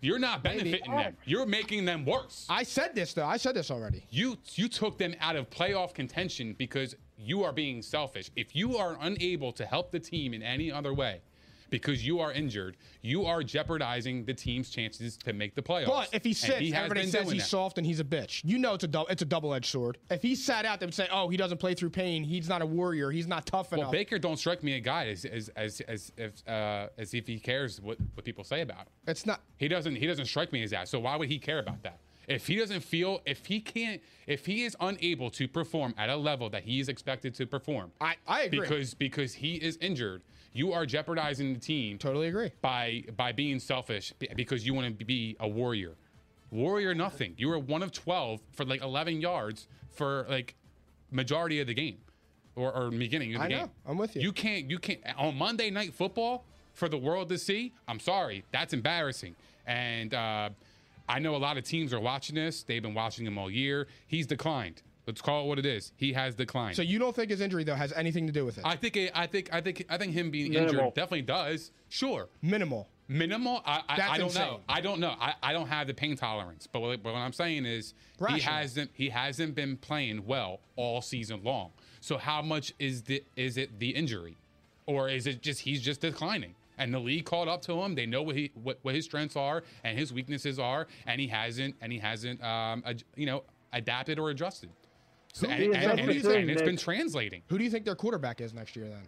You're not benefiting oh. them. You're making them worse. I said this though. I said this already. You you took them out of playoff contention because you are being selfish. If you are unable to help the team in any other way because you are injured, you are jeopardizing the team's chances to make the playoffs. But if he sits, he everybody says he's that. soft and he's a bitch. You know it's a it's a double edged sword. If he sat out, they would say, "Oh, he doesn't play through pain. He's not a warrior. He's not tough Well, enough." Baker don't strike me a guy as as as as if uh, as if he cares what what people say about him. it's not. He doesn't he doesn't strike me as that. So why would he care about that? If he doesn't feel if he can't if he is unable to perform at a level that he is expected to perform. I I agree. Because because he is injured, you are jeopardizing the team totally agree. by by being selfish because you want to be a warrior. Warrior nothing. You were one of 12 for like 11 yards for like majority of the game or, or beginning of the I game. know. I'm with you. You can't you can't on Monday night football for the world to see. I'm sorry. That's embarrassing. And uh, I know a lot of teams are watching this. They've been watching him all year. He's declined. Let's call it what it is. He has declined. So you don't think his injury though has anything to do with it? I think it, I think I think I think him being Minimal. injured definitely does. Sure. Minimal. Minimal, I, I, That's I don't insane. know. I don't know. I, I don't have the pain tolerance. But what, but what I'm saying is he hasn't he hasn't been playing well all season long. So how much is the is it the injury, or is it just he's just declining? And the league caught up to him. They know what he what, what his strengths are and his weaknesses are, and he hasn't and he hasn't um ad, you know adapted or adjusted. So, and, is and- that and it's, thing, it's been translating. Who do you think their quarterback is next year then?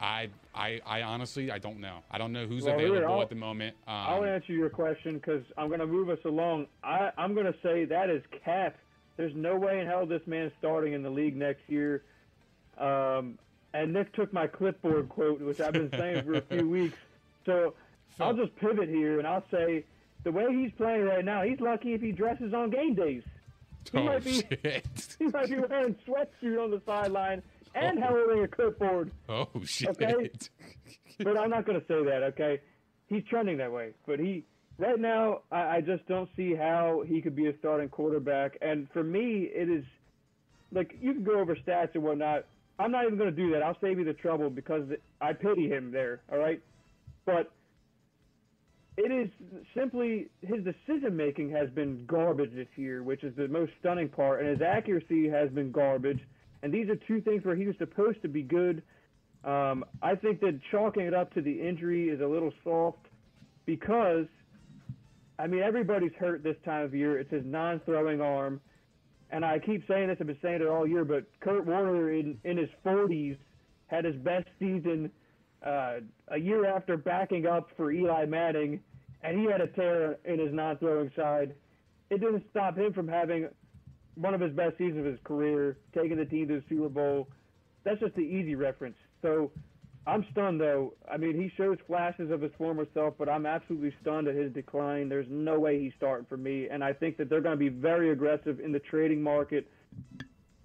I, I I honestly I don't know. I don't know who's Well, available I'll- at the moment. Um, I'll answer your question because I'm going to move us along. I, I'm going to say that is cap. There's no way in hell this man's starting in the league next year. Um, and Nick took my clipboard quote, which I've been saying for a few weeks. So I'll just pivot here and I'll say the way he's playing right now, he's lucky if he dresses on game days. He oh might be- shit! He might be wearing a sweatsuit on the sideline and oh. holding a clipboard. Oh shit! Okay. but I'm not going to say that. Okay, he's trending that way. But he right now, I, I just don't see how he could be a starting quarterback. And for me, it is like you can go over stats and whatnot. I'm not even going to do that. I'll save you the trouble because I pity him there. All right, but it is simply his decision making has been garbage this year, which is the most stunning part, and his accuracy has been garbage. And these are two things where he was supposed to be good. Um, I think that chalking it up to the injury is a little soft because, I mean, everybody's hurt this time of year. It's his non-throwing arm, and I keep saying this. I've been saying it all year, but Kurt Warner in in his 40s had his best season uh, a year after backing up for Eli Manning, and he had a tear in his non-throwing side. It didn't stop him from having one of his best seasons of his career, taking the team to the Super Bowl. That's just the easy reference. So I'm stunned, though. I mean, he shows flashes of his former self, but I'm absolutely stunned at his decline. There's no way he's starting for me, and I think that they're going to be very aggressive in the trading market.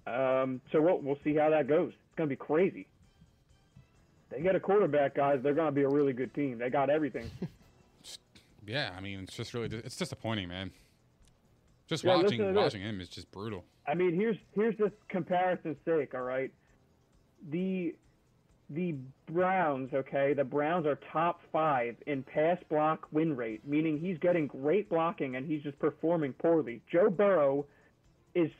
Um, so we'll, we'll see how that goes. It's going to be crazy. They get a quarterback, guys. They're going to be a really good team. They got everything. Yeah, I mean, it's just really it's disappointing, man. Just Yeah, watching this. watching him is just brutal. I mean, here's here's the comparison's sake. All right, the the Browns. Okay, the Browns are top five in pass block win rate, meaning he's getting great blocking and he's just performing poorly. Joe Burrow is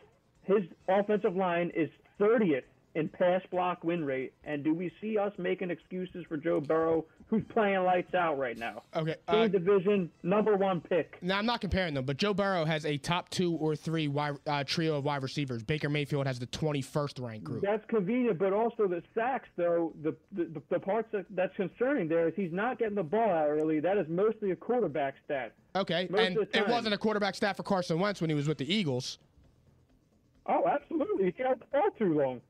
his offensive line is 30th in pass block win rate, and do we see us making excuses for Joe Burrow, who's playing lights out right now? Okay. Same Uh, division, number one pick. now I'm not comparing them, but Joe Burrow has a top two or three wide, uh, trio of wide receivers. Baker Mayfield has the 21st ranked group. That's convenient, but also the sacks, though, the the, the parts that, that's concerning there is he's not getting the ball out early. That is mostly a quarterback stat. Okay, Most and it wasn't a quarterback stat for Carson Wentz when he was with the Eagles. Oh, absolutely. He got the ball too long.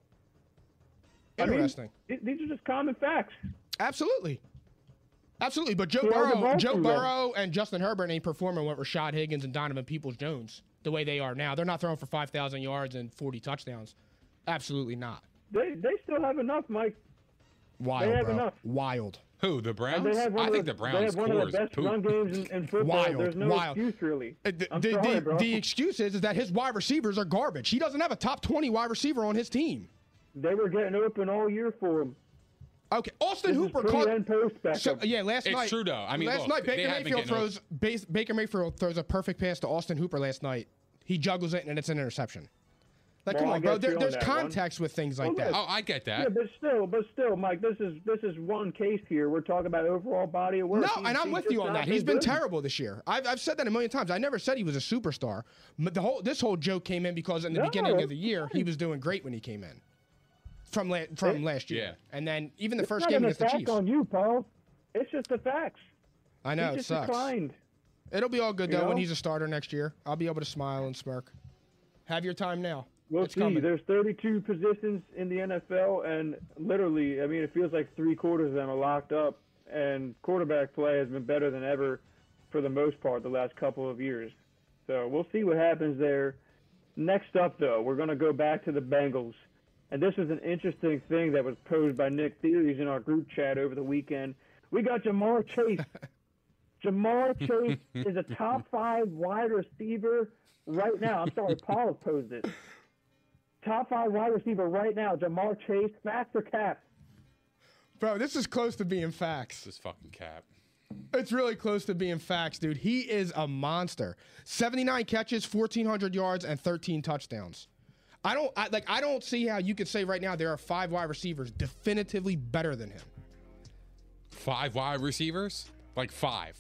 I mean, Interesting. these are just common facts. Absolutely. Absolutely, but Joe He held the Burrow, Joe. Burrow, and Justin Herbert ain't performing with Rashard Higgins and Donovan Peoples Jones the way they are now. They're not throwing for five thousand yards and forty touchdowns. Absolutely not. They they still have enough, Mike. Wild, have bro. enough. Wild. Who the Browns? they have one I think the, the Browns They have one of core the best poop. run games in, in football. Wild, There's no wild. excuse, really. Uh, The, I'm the, sorry, the- bro. the excuse is, is that his wide receivers are garbage. He doesn't have a top 20 wide receiver on his team. They were getting open all year for him. Okay, Austin This Hooper caught. and post. So, yeah, last It's night. true, though. I mean, last look, night Baker have been Mayfield throws base, Baker Mayfield throws a perfect pass to Austin Hooper last night. He juggles it and it's an interception. Like, Well, come on, bro. get There, you on there's one. context with things like Well, that. Oh, I get that. Yeah, but still, but still, Mike, this is this is one case here. We're talking about overall body of work. No, He's- and I'm with you on not that. He's been good. terrible this year. I've, I've said that a million times. I never said he was a superstar. But The whole this whole joke came in because in the No, beginning of the year he was doing great when he came in from la- from It- last year. Yeah. And then even the It's first game against the Chiefs. on you, Paul. It's just the facts. I know it just sucks. declined. It'll be all good You though when he's a starter next year. I'll be able to smile and smirk. Have your time now. We'll it's see. coming. There's 32 positions in the NFL, and literally, I mean, it feels like three quarters of them are locked up. And quarterback play has been better than ever, for the most part, the last couple of years. So we'll see what happens there. Next up, though, we're going to go back to the Bengals, and this is an interesting thing that was posed by Nick Theories in our group chat over the weekend. We got Ja'Marr Chase. Ja'Marr Chase is a top five wide receiver right now. I'm sorry, Paul has posed it. Top five wide receiver right now, Ja'Marr Chase, facts or cap? Bro, this is close to being facts. This fucking cap. It's really close to being facts, dude. He is a monster. 79 catches, 1400 yards and 13 touchdowns. I don't I, like I don't see how you could say right now there are five wide receivers definitively better than him. Five wide receivers? Like five.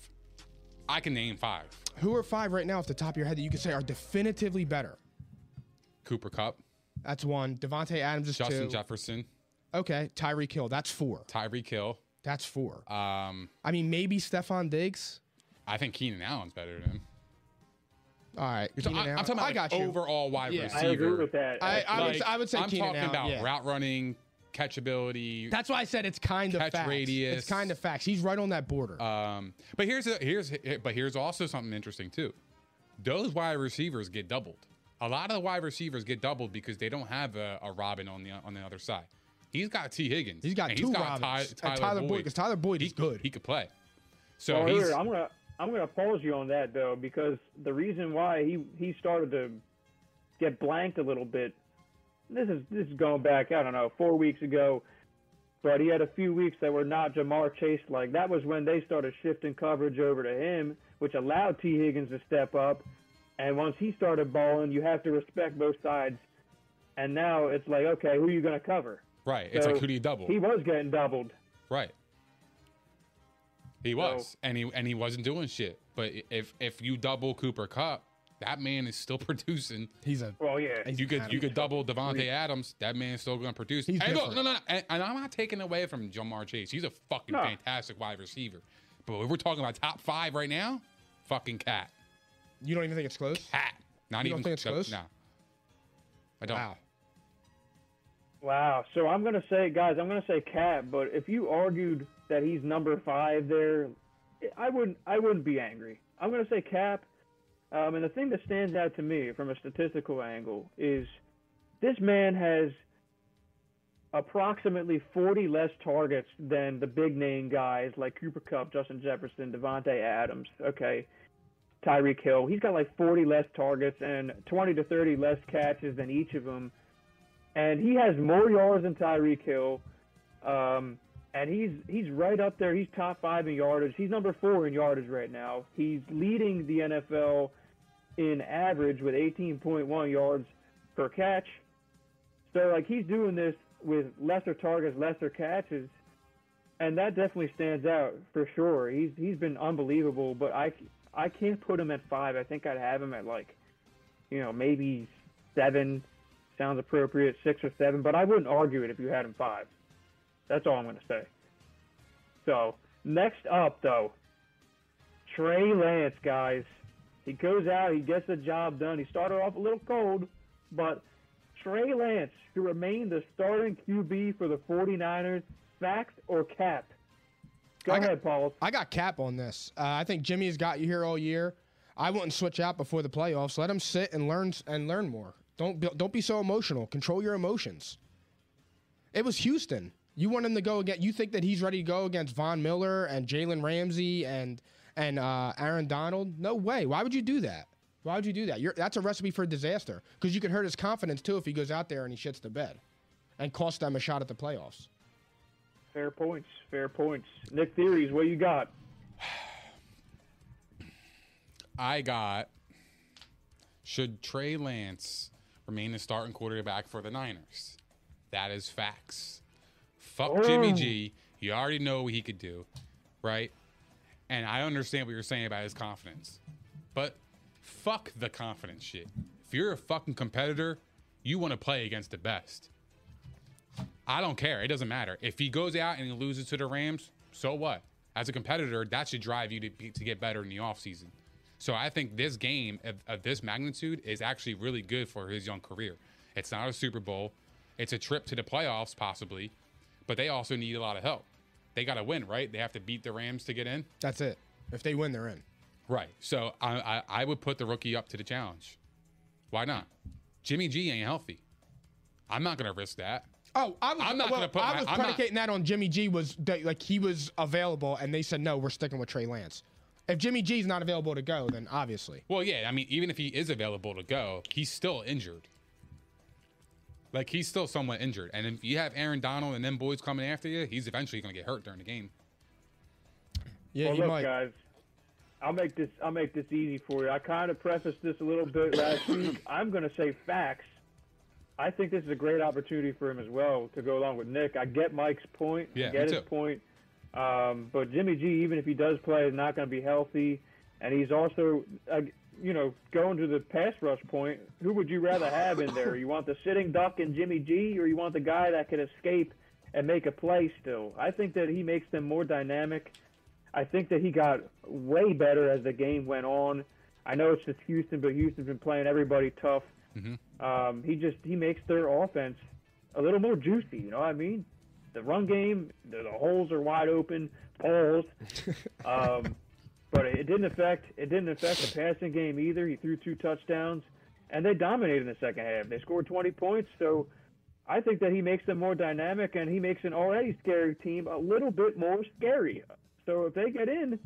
I can name five. Who are five right now off the top of your head that you could say are definitively better? Cooper Kupp, That's one. Davante Adams is Justin two. Jefferson, Okay, Tyreek Hill. That's four. Tyreek Hill. That's four. Um, I mean, maybe Stefon Diggs. I think Keenan Allen's better than him. All right, So Keenan I, am talking about I like, you. overall wide Yeah. I receiver. I agree with that. I, I, would, Like, I would say I'm Keenan talking Allen, about yeah. route running, catchability. That's why I said it's kind of Catch facts. radius. It's kind of facts. He's right on that border. Um, but here's a, here's but here's also something interesting too. Those wide receivers get doubled. A lot of the wide receivers get doubled because they don't have a, a Robin on the on the other side. He's got Tee Higgins. He's got and two Ty- Robins. And Tyler Boyd, because Tyler Boyd he, is good. He could play. So well, he's here, I'm gonna I'm gonna pause you on that though because the reason why he he started to get blanked a little bit. This is this is going back I don't know four weeks ago, but he had a few weeks that were not Ja'Marr Chase like. That was when they started shifting coverage over to him, which allowed Tee Higgins to step up. And once he started balling, you have to respect both sides. And now it's like, okay, who are you going to cover? right. It's like who do you double? He was getting doubled. Right. He was, and he and he wasn't doing shit. But if if you double Cooper Kupp, that man is still producing. He's a Well, yeah. He's You could an you could double Davante Adams. That man's still going to produce. He's and look, no, no, no, and, and I'm not taking away from Ja'Marr Chase. He's a fucking No. fantastic wide receiver. But if we're talking about top five right now, fucking cat, You don't even think it's close? cat. Not You don't even think it's close? No, I don't. Wow. Wow. So I'm gonna say, guys, I'm gonna say Cat. But if you argued that he's number five there, I wouldn't. I wouldn't be angry. I'm gonna say Cap. Um, and the thing that stands out to me from a statistical angle is this man has approximately 40 less targets than the big name guys like Cooper Kupp, Justin Jefferson, Davante Adams. Okay. Tyreek Hill. He's got like 40 less targets and 20 to 30 less catches than each of them and he has more yards than Tyreek Hill. Um, and he's he's right up there. He's top five in yardage. He's number four in yardage right now. He's leading the NFL in average with 18.1 yards per catch. So like he's doing this with lesser targets, lesser catches, and that definitely stands out for sure. He's he's been unbelievable, but I I can't put him at five. I think I'd have him at like, you know, maybe seven, sounds appropriate, six or seven, but I wouldn't argue it if you had him five. That's all I'm going to say. So, next up, though, Trey Lance, guys. He goes out, he gets the job done. He started off a little cold, but Trey Lance to remain the starting QB for the 49ers, fact or cap? Go I got- ahead, Paul. I got cap on this. Uh, I think Jimmy's got you here all year. I wouldn't switch out before the playoffs. Let him sit and learn and learn more. Don't don't be so emotional. Control your emotions. It was Houston. You want him to go again? You think that he's ready to go against Von Miller and Jalen Ramsey and and uh, Aaron Donald? No way. Why would you do that? Why would you do that? You're, that's a recipe for disaster. Because you could hurt his confidence too if he goes out there and he shits the bed, and cost them a shot at the playoffs. Fair points. Fair points. Nick Theories, what you got? I got. Should Trey Lance remain the starting quarterback for the Niners? That is facts. Fuck Jimmy G. You already know what he could do, right? And I understand what you're saying about his confidence. But fuck the confidence shit. If you're a fucking competitor, you want to play against the best. I don't care. It doesn't matter. If he goes out and he loses to the Rams, so what? As a competitor, that should drive you to, be, to get better in the offseason. So I think this game of, of this magnitude is actually really good for his young career. It's not a Super Bowl. It's a trip to the playoffs, possibly, but they also need a lot of help. They got to win, right? They have to beat the Rams to get in. That's it. If they win, they're in. Right. So I, I, I would put the rookie up to the challenge. Why not? Jimmy G ain't healthy. I'm not going to risk that. Oh, I was, I'm not well, gonna put I was I'm not- that on Jimmy G was that, like he was available, and they said no, we're sticking with Trey Lance. If Jimmy G's not available to go, then obviously. Well, yeah. I mean, even if he is available to go, he's still injured. Like he's still somewhat injured, and if you have Aaron Donald and them boys coming after you, he's eventually going to get hurt during the game. Yeah, well, look, might. guys, I'll make this. I'll make this easy for you. I kind of prefaced this a little bit last week. I'm going to say facts. I think this is a great opportunity for him as well to go along with Nick. I get Mike's point. Yeah, I get me his too. point. Um, but Jimmy G, even if he does play, is not going to be healthy, and he's also, uh, you know, going to the pass rush point. Who would you rather have in there? You want the sitting duck and Jimmy G, or you want the guy that can escape and make a play still? I think that he makes them more dynamic. I think that he got way better as the game went on. I know it's just Houston, but Houston's been playing everybody tough. Um, he just he makes their offense a little more juicy. You know what I mean? The run game, the, the holes are wide open. Pause. um, but it didn't affect it didn't affect the passing game either. He threw two touchdowns, and they dominated in the second half. They scored 20 points, so I think that he makes them more dynamic, and he makes an already scary team a little bit more scary. So if they get in,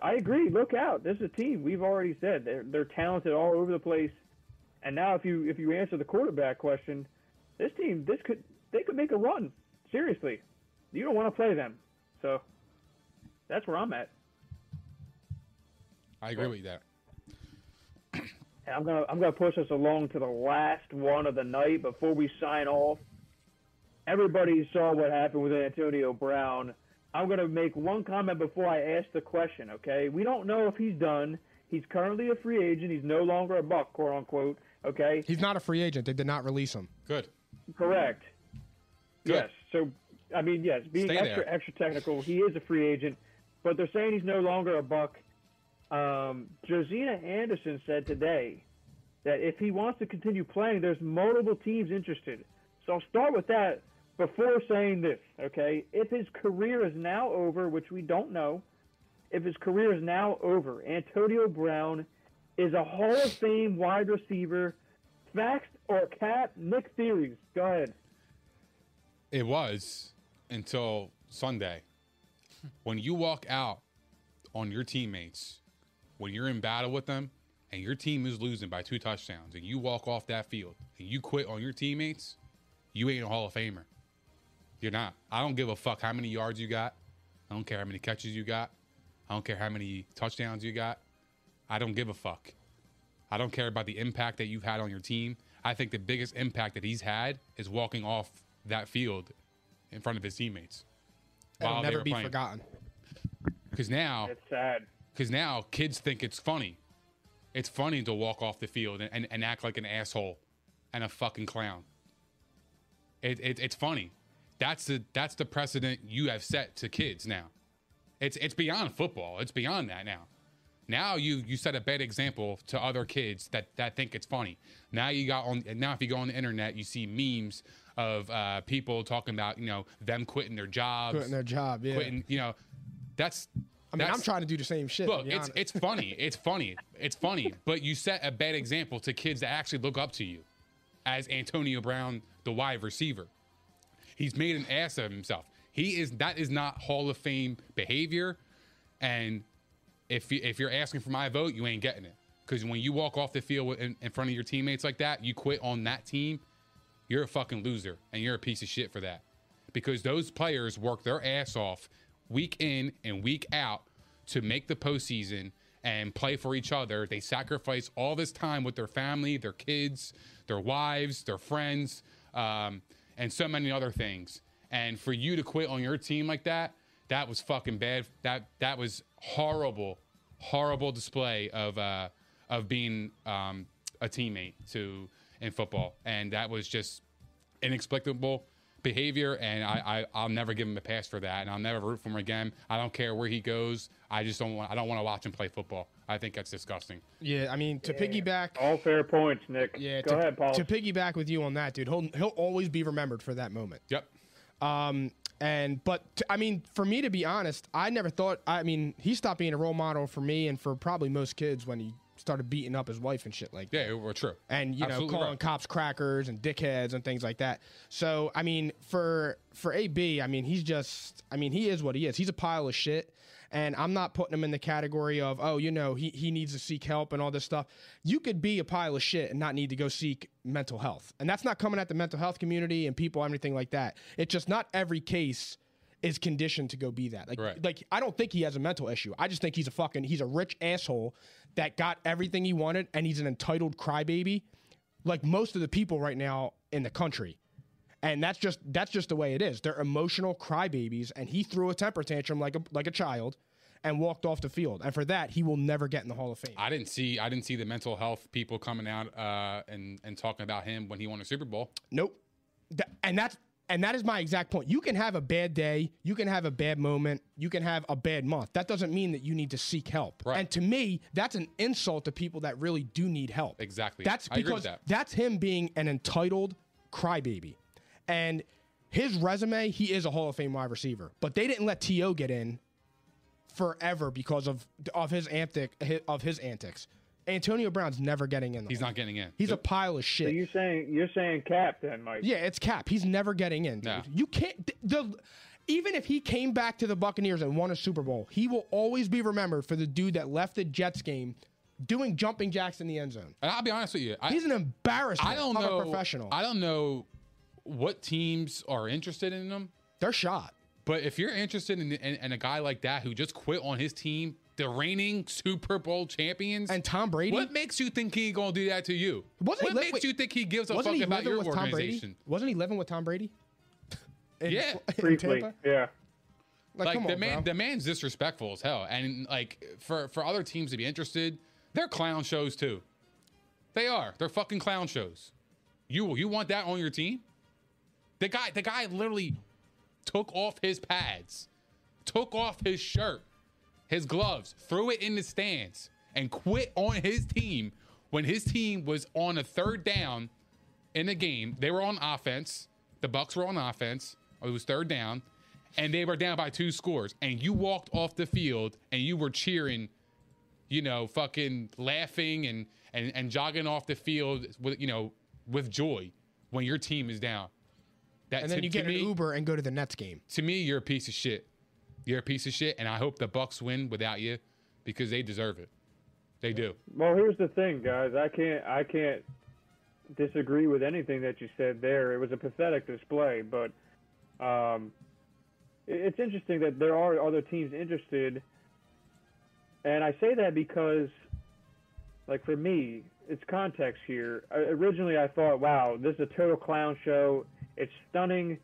I agree. Look out! This is a team we've already said they're they're talented all over the place. And now, if you if you answer the quarterback question, this team this could they could make a run. Seriously, you don't want to play them. So that's where I'm at. I agree with that. And I'm gonna I'm gonna push us along to the last one of the night before we sign off. Everybody saw what happened with Antonio Brown. I'm gonna make one comment before I ask the question. Okay, we don't know if he's done. He's currently a free agent. He's no longer a buck, quote unquote. Okay, He's not a free agent. They did not release him. Good. correct. Good. Yes. So, I mean, yes, being Stay extra there. extra technical, he is a free agent, but they're saying he's no longer a buck. Um, Josina Anderson said today that if he wants to continue playing, there's multiple teams interested. So I'll start with that before saying this. Okay, if his career is now over, which we don't know, if his career is now over, Antonio Brown is a Hall of Fame wide receiver. Facts or cap? Nick Theories. Go ahead. It was until Sunday. When you walk out on your teammates, when you're in battle with them, and your team is losing by two touchdowns, and you walk off that field and you quit on your teammates, you ain't a Hall of Famer. You're not. I don't give a fuck how many yards you got. I don't care how many catches you got. I don't care how many touchdowns you got. I don't give a fuck. I don't care about the impact that you've had on your team. I think the biggest impact that he's had is walking off that field in front of his teammates. It'll never be playing. forgotten. Because now, It's sad. Because now kids think it's funny. It's funny to walk off the field and, and, and act like an asshole and a fucking clown. It, it, it's funny. That's the that's the precedent you have set to kids now. It's it's beyond football. It's beyond that now. Now you you set a bad example to other kids that that think it's funny. Now you got on now if you go on the internet you see memes of uh, people talking about you know them quitting their jobs, Quitting their job, yeah. quitting you know that's. I mean, I'm trying to do the same shit. Look, it's it's funny. It's funny. It's funny. But you set a bad example to kids that actually look up to you, as Antonio Brown, the wide receiver. He's made an ass of himself. He is that is not Hall of Fame behavior, and if you, if you're asking for my vote, you ain't getting it. Because when you walk off the field in, in front of your teammates like that, you quit on that team. You're a fucking loser, and you're a piece of shit for that. Because those players work their ass off week in and week out to make the postseason and play for each other. They sacrifice all this time with their family, their kids, their wives, their friends, um, and so many other things. And for you to quit on your team like that, that was fucking bad. That that was horrible, horrible display of uh, of being um, a teammate to in football, and that was just inexplicable behavior. And I, I I'll never give him a pass for that, and I'll never root for him again. I don't care where he goes. I just don't want I don't want to watch him play football. I think that's disgusting. yeah. I mean, to piggyback. All fair points, Nick. Yeah, Go to, ahead, Paul. to piggyback with you on that, dude, he'll he'll always be remembered for that moment. Yep. Um, and but t- I mean, for me to be honest, I never thought. I mean, he stopped being a role model for me and for probably most kids when he started beating up his wife and shit like that. Yeah, we're true. and you know calling right. cops crackers and dickheads and things like that. So I mean, for for AB, I mean he's just, I mean he is what he is. He's a pile of shit, and I'm not putting him in the category of oh you know he he needs to seek help and all this stuff. You could be a pile of shit and not need to go seek mental health, and that's not coming at the mental health community and people everything like that. It's just not every case is conditioned to go be that. Like, Right. like I don't think he has a mental issue. I just think he's a fucking he's a rich asshole that got everything he wanted and he's an entitled crybaby, like most of the people right now in the country. And that's just that's just the way it is. They're emotional crybabies, and he threw a temper tantrum like a like a child, and walked off the field. And for that, he will never get in the Hall of Fame. I didn't see I didn't see the mental health people coming out uh, and and talking about him when he won a Super Bowl. Nope. Th- and that's and that is my exact point. You can have a bad day, you can have a bad moment, you can have a bad month. That doesn't mean that you need to seek help. Right. And to me, that's an insult to people that really do need help. Exactly. That's because that. that's him being an entitled crybaby. And his resume, he is a Hall of Fame wide receiver, but they didn't let To get in forever because of of his antic of his antics. Antonio Brown's never getting in. The He's Hall. not getting in. He's a pile of So shit. you're saying you're saying cap then, Mike? Yeah, it's cap. He's never getting in, dude. No. You can't. The even if he came back to the Buccaneers and won a Super Bowl, he will always be remembered for the dude that left the Jets game doing jumping jacks in the end zone. And I'll be honest with you. I, He's an embarrassment I don't of know. a professional. I don't know what teams are interested in him. They're shot. But if you're interested in, in, in a guy like that who just quit on his team, the reigning Super Bowl champions, And Tom Brady. what makes you think he gonna do that to you? Wasn't what li- makes wait, you think he gives a wasn't fuck he about your with Tom Brady? organization? Wasn't he living with Tom Brady? In- Yeah. in Briefly, Tampa? yeah. Like, Like come the on, man, bro. the man's disrespectful as hell, and like for for other teams to be interested, they're clown shows too. They are. They're fucking clown shows. You you want that on your team? The guy the guy literally took off his pads, took off his shirt, his gloves, threw it in the stands, and quit on his team when his team was on a third down in the game. They were on offense. The Bucks were on offense. It was third down, and they were down by two scores. And you walked off the field and you were cheering, you know, fucking laughing and and and jogging off the field with you know with joy when your team is down. That and then you get me, an Uber and go to the Nets game. to me, you're a piece of shit. You're a piece of shit, and I hope the Bucks win without you because they deserve it. They do. Well, here's the thing, guys. I can't I can't disagree with anything that you said there. It was a pathetic display, but um, it's interesting that there are other teams interested, and I say that because, like for me, it's context here. I, originally, I thought, wow, this is a total clown show. It's stunning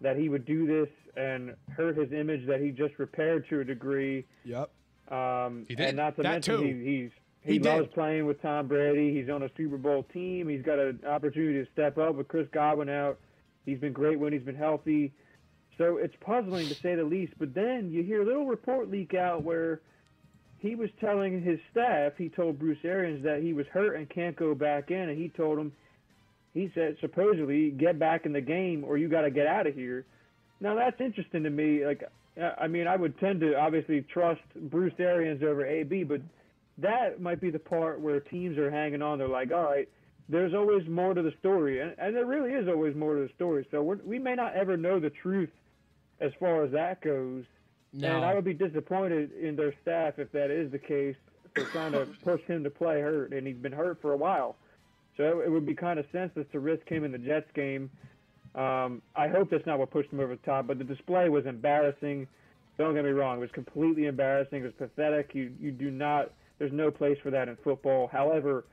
that he would do this and hurt his image that he just repaired to a degree. Yep. Um, He did. And not to That mention, too. He, he's he, He loves did. playing with Tom Brady. He's on a Super Bowl team. He's got an opportunity to step up with Chris Godwin out. He's been great when he's been healthy. So it's puzzling to say the least. But then you hear a little report leak out where he was telling his staff, he told Bruce Arians that he was hurt and can't go back in, and he told him, he said supposedly, get back in the game or you got to get out of here. Now that's interesting to me. Like, I mean, I would tend to obviously trust Bruce Arians over AB, but that might be the part where teams are hanging on. They're like, all right, there's always more to the story, and, and there really is always more to the story. So we're, we may not ever know the truth as far as that goes. No. And I would be disappointed in their staff if that is the case for trying to push him to play hurt, and he's been hurt for a while. So it would be kind of senseless to risk him in the Jets game. Um, I hope that's not what pushed him over the top, but the display was embarrassing. Don't get me wrong; it was completely embarrassing. It was pathetic. You you do not. There's no place for that in football. However,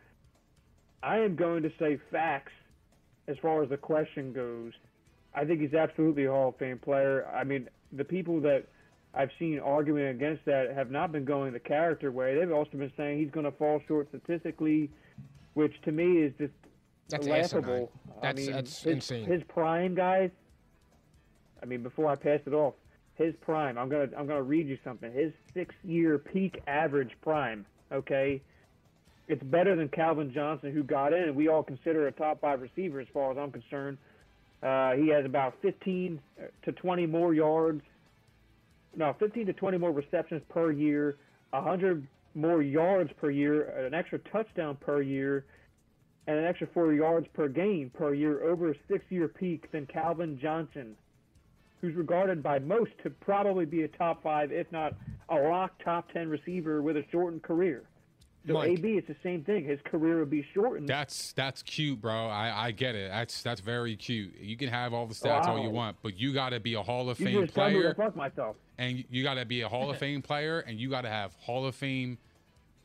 I am going to say facts as far as the question goes. I think he's absolutely a Hall of Fame player. I mean, the people that I've seen arguing against that have not been going the character way. They've also been saying he's going to fall short statistically, which to me is just That's laughable. asinine. I That's- mean, that's his, insane. His prime, guys. I mean, before I pass it off, his prime. I'm gonna I'm gonna read you something. His six-year peak average prime. Okay, it's better than Calvin Johnson, who got in, and we all consider a top five receiver as far as I'm concerned. Uh, he has about 15 to 20 more yards. No, 15 to 20 more receptions per year, 100 more yards per year, an extra touchdown per year, and an extra four yards per game per year over a six-year peak than Calvin Johnson, who's regarded by most to probably be a top five, if not a lock top 10 receiver with a shortened career. So Mike. AB, it's the same thing. His career would be shortened. That's that's cute, bro. I, I get it. That's that's very cute. You can have all the oh, stats all you want, but you got to be a Hall of you Fame me to player, fuck myself. And you got to be a Hall of Fame player, and you got to have Hall of Fame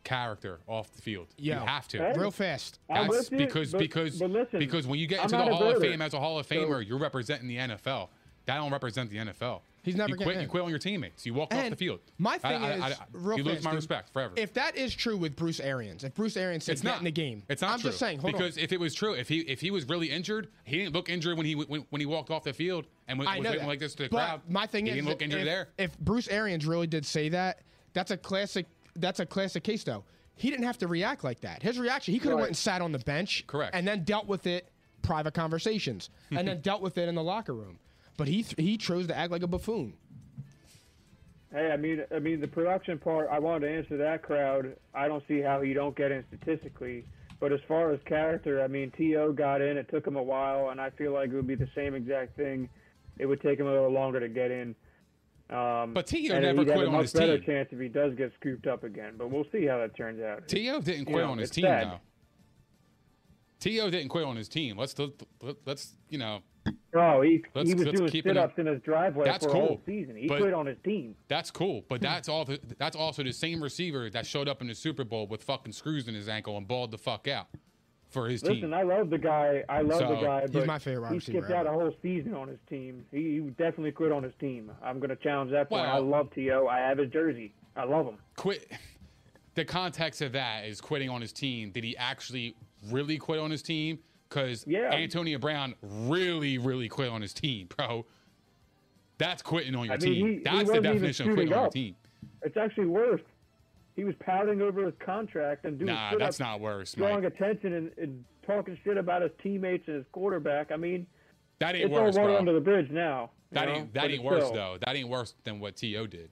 character off the field. Yeah. You have to. Hey. Real fast. That's with you, because but- because but listen, because when you get I'm into the Hall of. Fame as a Hall of Famer, you're representing the NFL. That don't represent the NFL. He's never you quit. in. You quit on your teammates. You walk off the field. My thing I- is, I- real you fast, lose my dude, respect forever. If that is true with Bruce Arians, if Bruce Arians said it's not in the game, It's not I'm true. just saying. Hold because on. if it was true, if he if he was really injured, he didn't look injured when he when, when he walked off the field and was, I was looking like this to the but crowd. My thing he is, didn't look injured if, there. If Bruce Arians really did say that, that's a classic. That's a classic case, though. He didn't have to react like that. His reaction, he could have Right. went and sat on the bench, Correct. and then dealt with it private conversations and then dealt with it in the locker room. But he th- he chose to act like a buffoon. Hey, I mean, I mean the production part. I wanted to answer that crowd. I don't see how you don't get in statistically. But as far as character, I mean, T.O. got in. It took him a while, and I feel like it would be the same exact thing. It would take him a little longer to get in. Um, But T.O. never he'd have quit a on much his better team. chance if he does get scooped up again. But we'll see how that turns out. T.O. didn't You quit know, on his team sad. though. T.O. didn't quit on his team. Let's let, let, let's you know Oh, he, Let's- he was let's doing sit-ups in- in his driveway That's for a cool, whole season. He but- quit on his team. that's cool. But that's all. The, that's also the same receiver that showed up in the Super Bowl with fucking screws in his ankle and balled the fuck out for his Listen, team. Listen, I love the guy. I love the So- guy, He's my favorite wide he skipped out a whole season on his team. He, he definitely quit on his team. I'm going to challenge that point. I love To. I have his jersey. I love him. quit. The context of that is quitting on his team. Did he actually really quit on his team? Because Yeah. Antonio Brown really, really quit on his team, bro. That's quitting on your I mean, team. he- he That's the definition of quitting suiting on your team. It's actually worse. He was pouting over his contract and doing Nah, that's not worse, drawing Mike. attention and, and talking shit about his teammates and his quarterback. I mean, That ain't it's worse, all water under the bridge now. That know? ain't But that ain't worse still- though. That ain't worse than what T.O. did.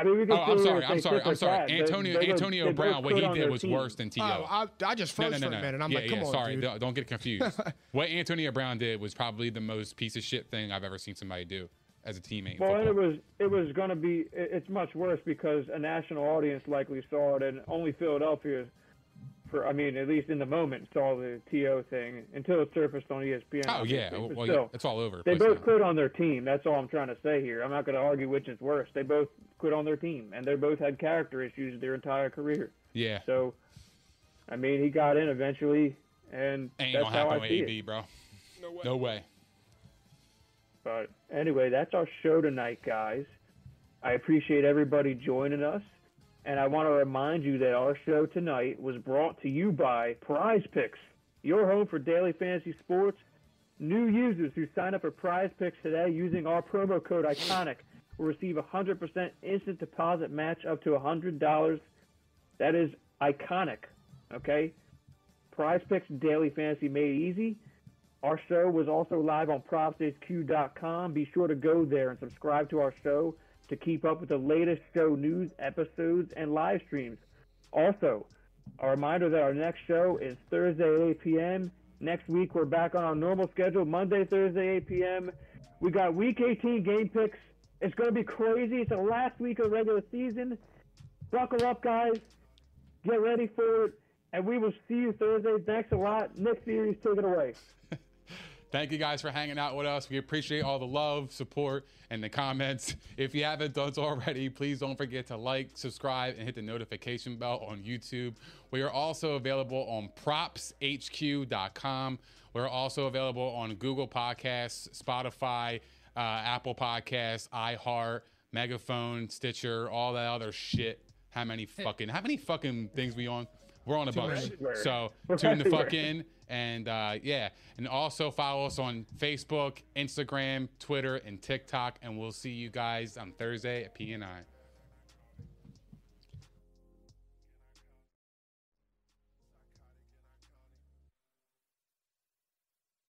I mean, we can Oh, I'm sorry. I'm sorry. I'm for sorry. tat. They- Antonio they both- Antonio they Brown. What he did was team. worse than To. Oh, I, I just No, froze no, no, for a minute. And I'm yeah, like, yeah. come on, sorry, dude. don't, don't get confused. what Antonio Brown did was probably the most piece of shit thing I've ever seen somebody do as a teammate. Well, and it was it was going to be it- it's much worse because a national audience likely saw it, and only Philadelphia, for I mean at least in the moment saw the T.O. thing until it surfaced on ESPN. Oh yeah, well, still, yeah, it's all over. they both now. quit on their team. That's all I'm trying to say here. I'm not going to argue which is worse. They both quit on their team, and they both had character issues their entire career. Yeah, So, I mean, he got in eventually, and ain't that's gonna how happen I with see AB, it. bro. No way. No way. But anyway, that's our show tonight, guys. I appreciate everybody joining us. And I want to remind you that our show tonight was brought to you by Prize Picks, your home for daily fantasy sports. New users who sign up for PrizePicks today using our promo code ICONIC will receive a 100% instant deposit match up to $100. That is iconic, okay? PrizePicks Daily Fantasy made easy. Our show was also live on PropsHQ.com. Be sure to go there and subscribe to our show to keep up with the latest show news, episodes, and live streams. Also, a reminder that our next show is Thursday at 8 p.m. Next week, we're back on our normal schedule, Monday, Thursday, 8 p.m. We got Week 18 game picks. It's going to be crazy. It's the last week of regular season. Buckle up, guys. Get ready for it. And we will see you Thursday. Thanks a lot. Nick take it away. Thank you guys for hanging out with us. We appreciate all the love, support, and the comments. If you haven't done so already, please don't forget to like, subscribe, and hit the notification bell on YouTube. We are also available on propshq.com. We're also available on Google Podcasts, Spotify, uh, Apple Podcasts, iHeart, Megaphone, Stitcher, all that other shit. How many fucking how many fucking things we on? We're on a bunch. So tune the fuck in and uh, yeah, and also follow us on Facebook, Instagram, Twitter, and TikTok. And we'll see you guys on Thursday at P and I.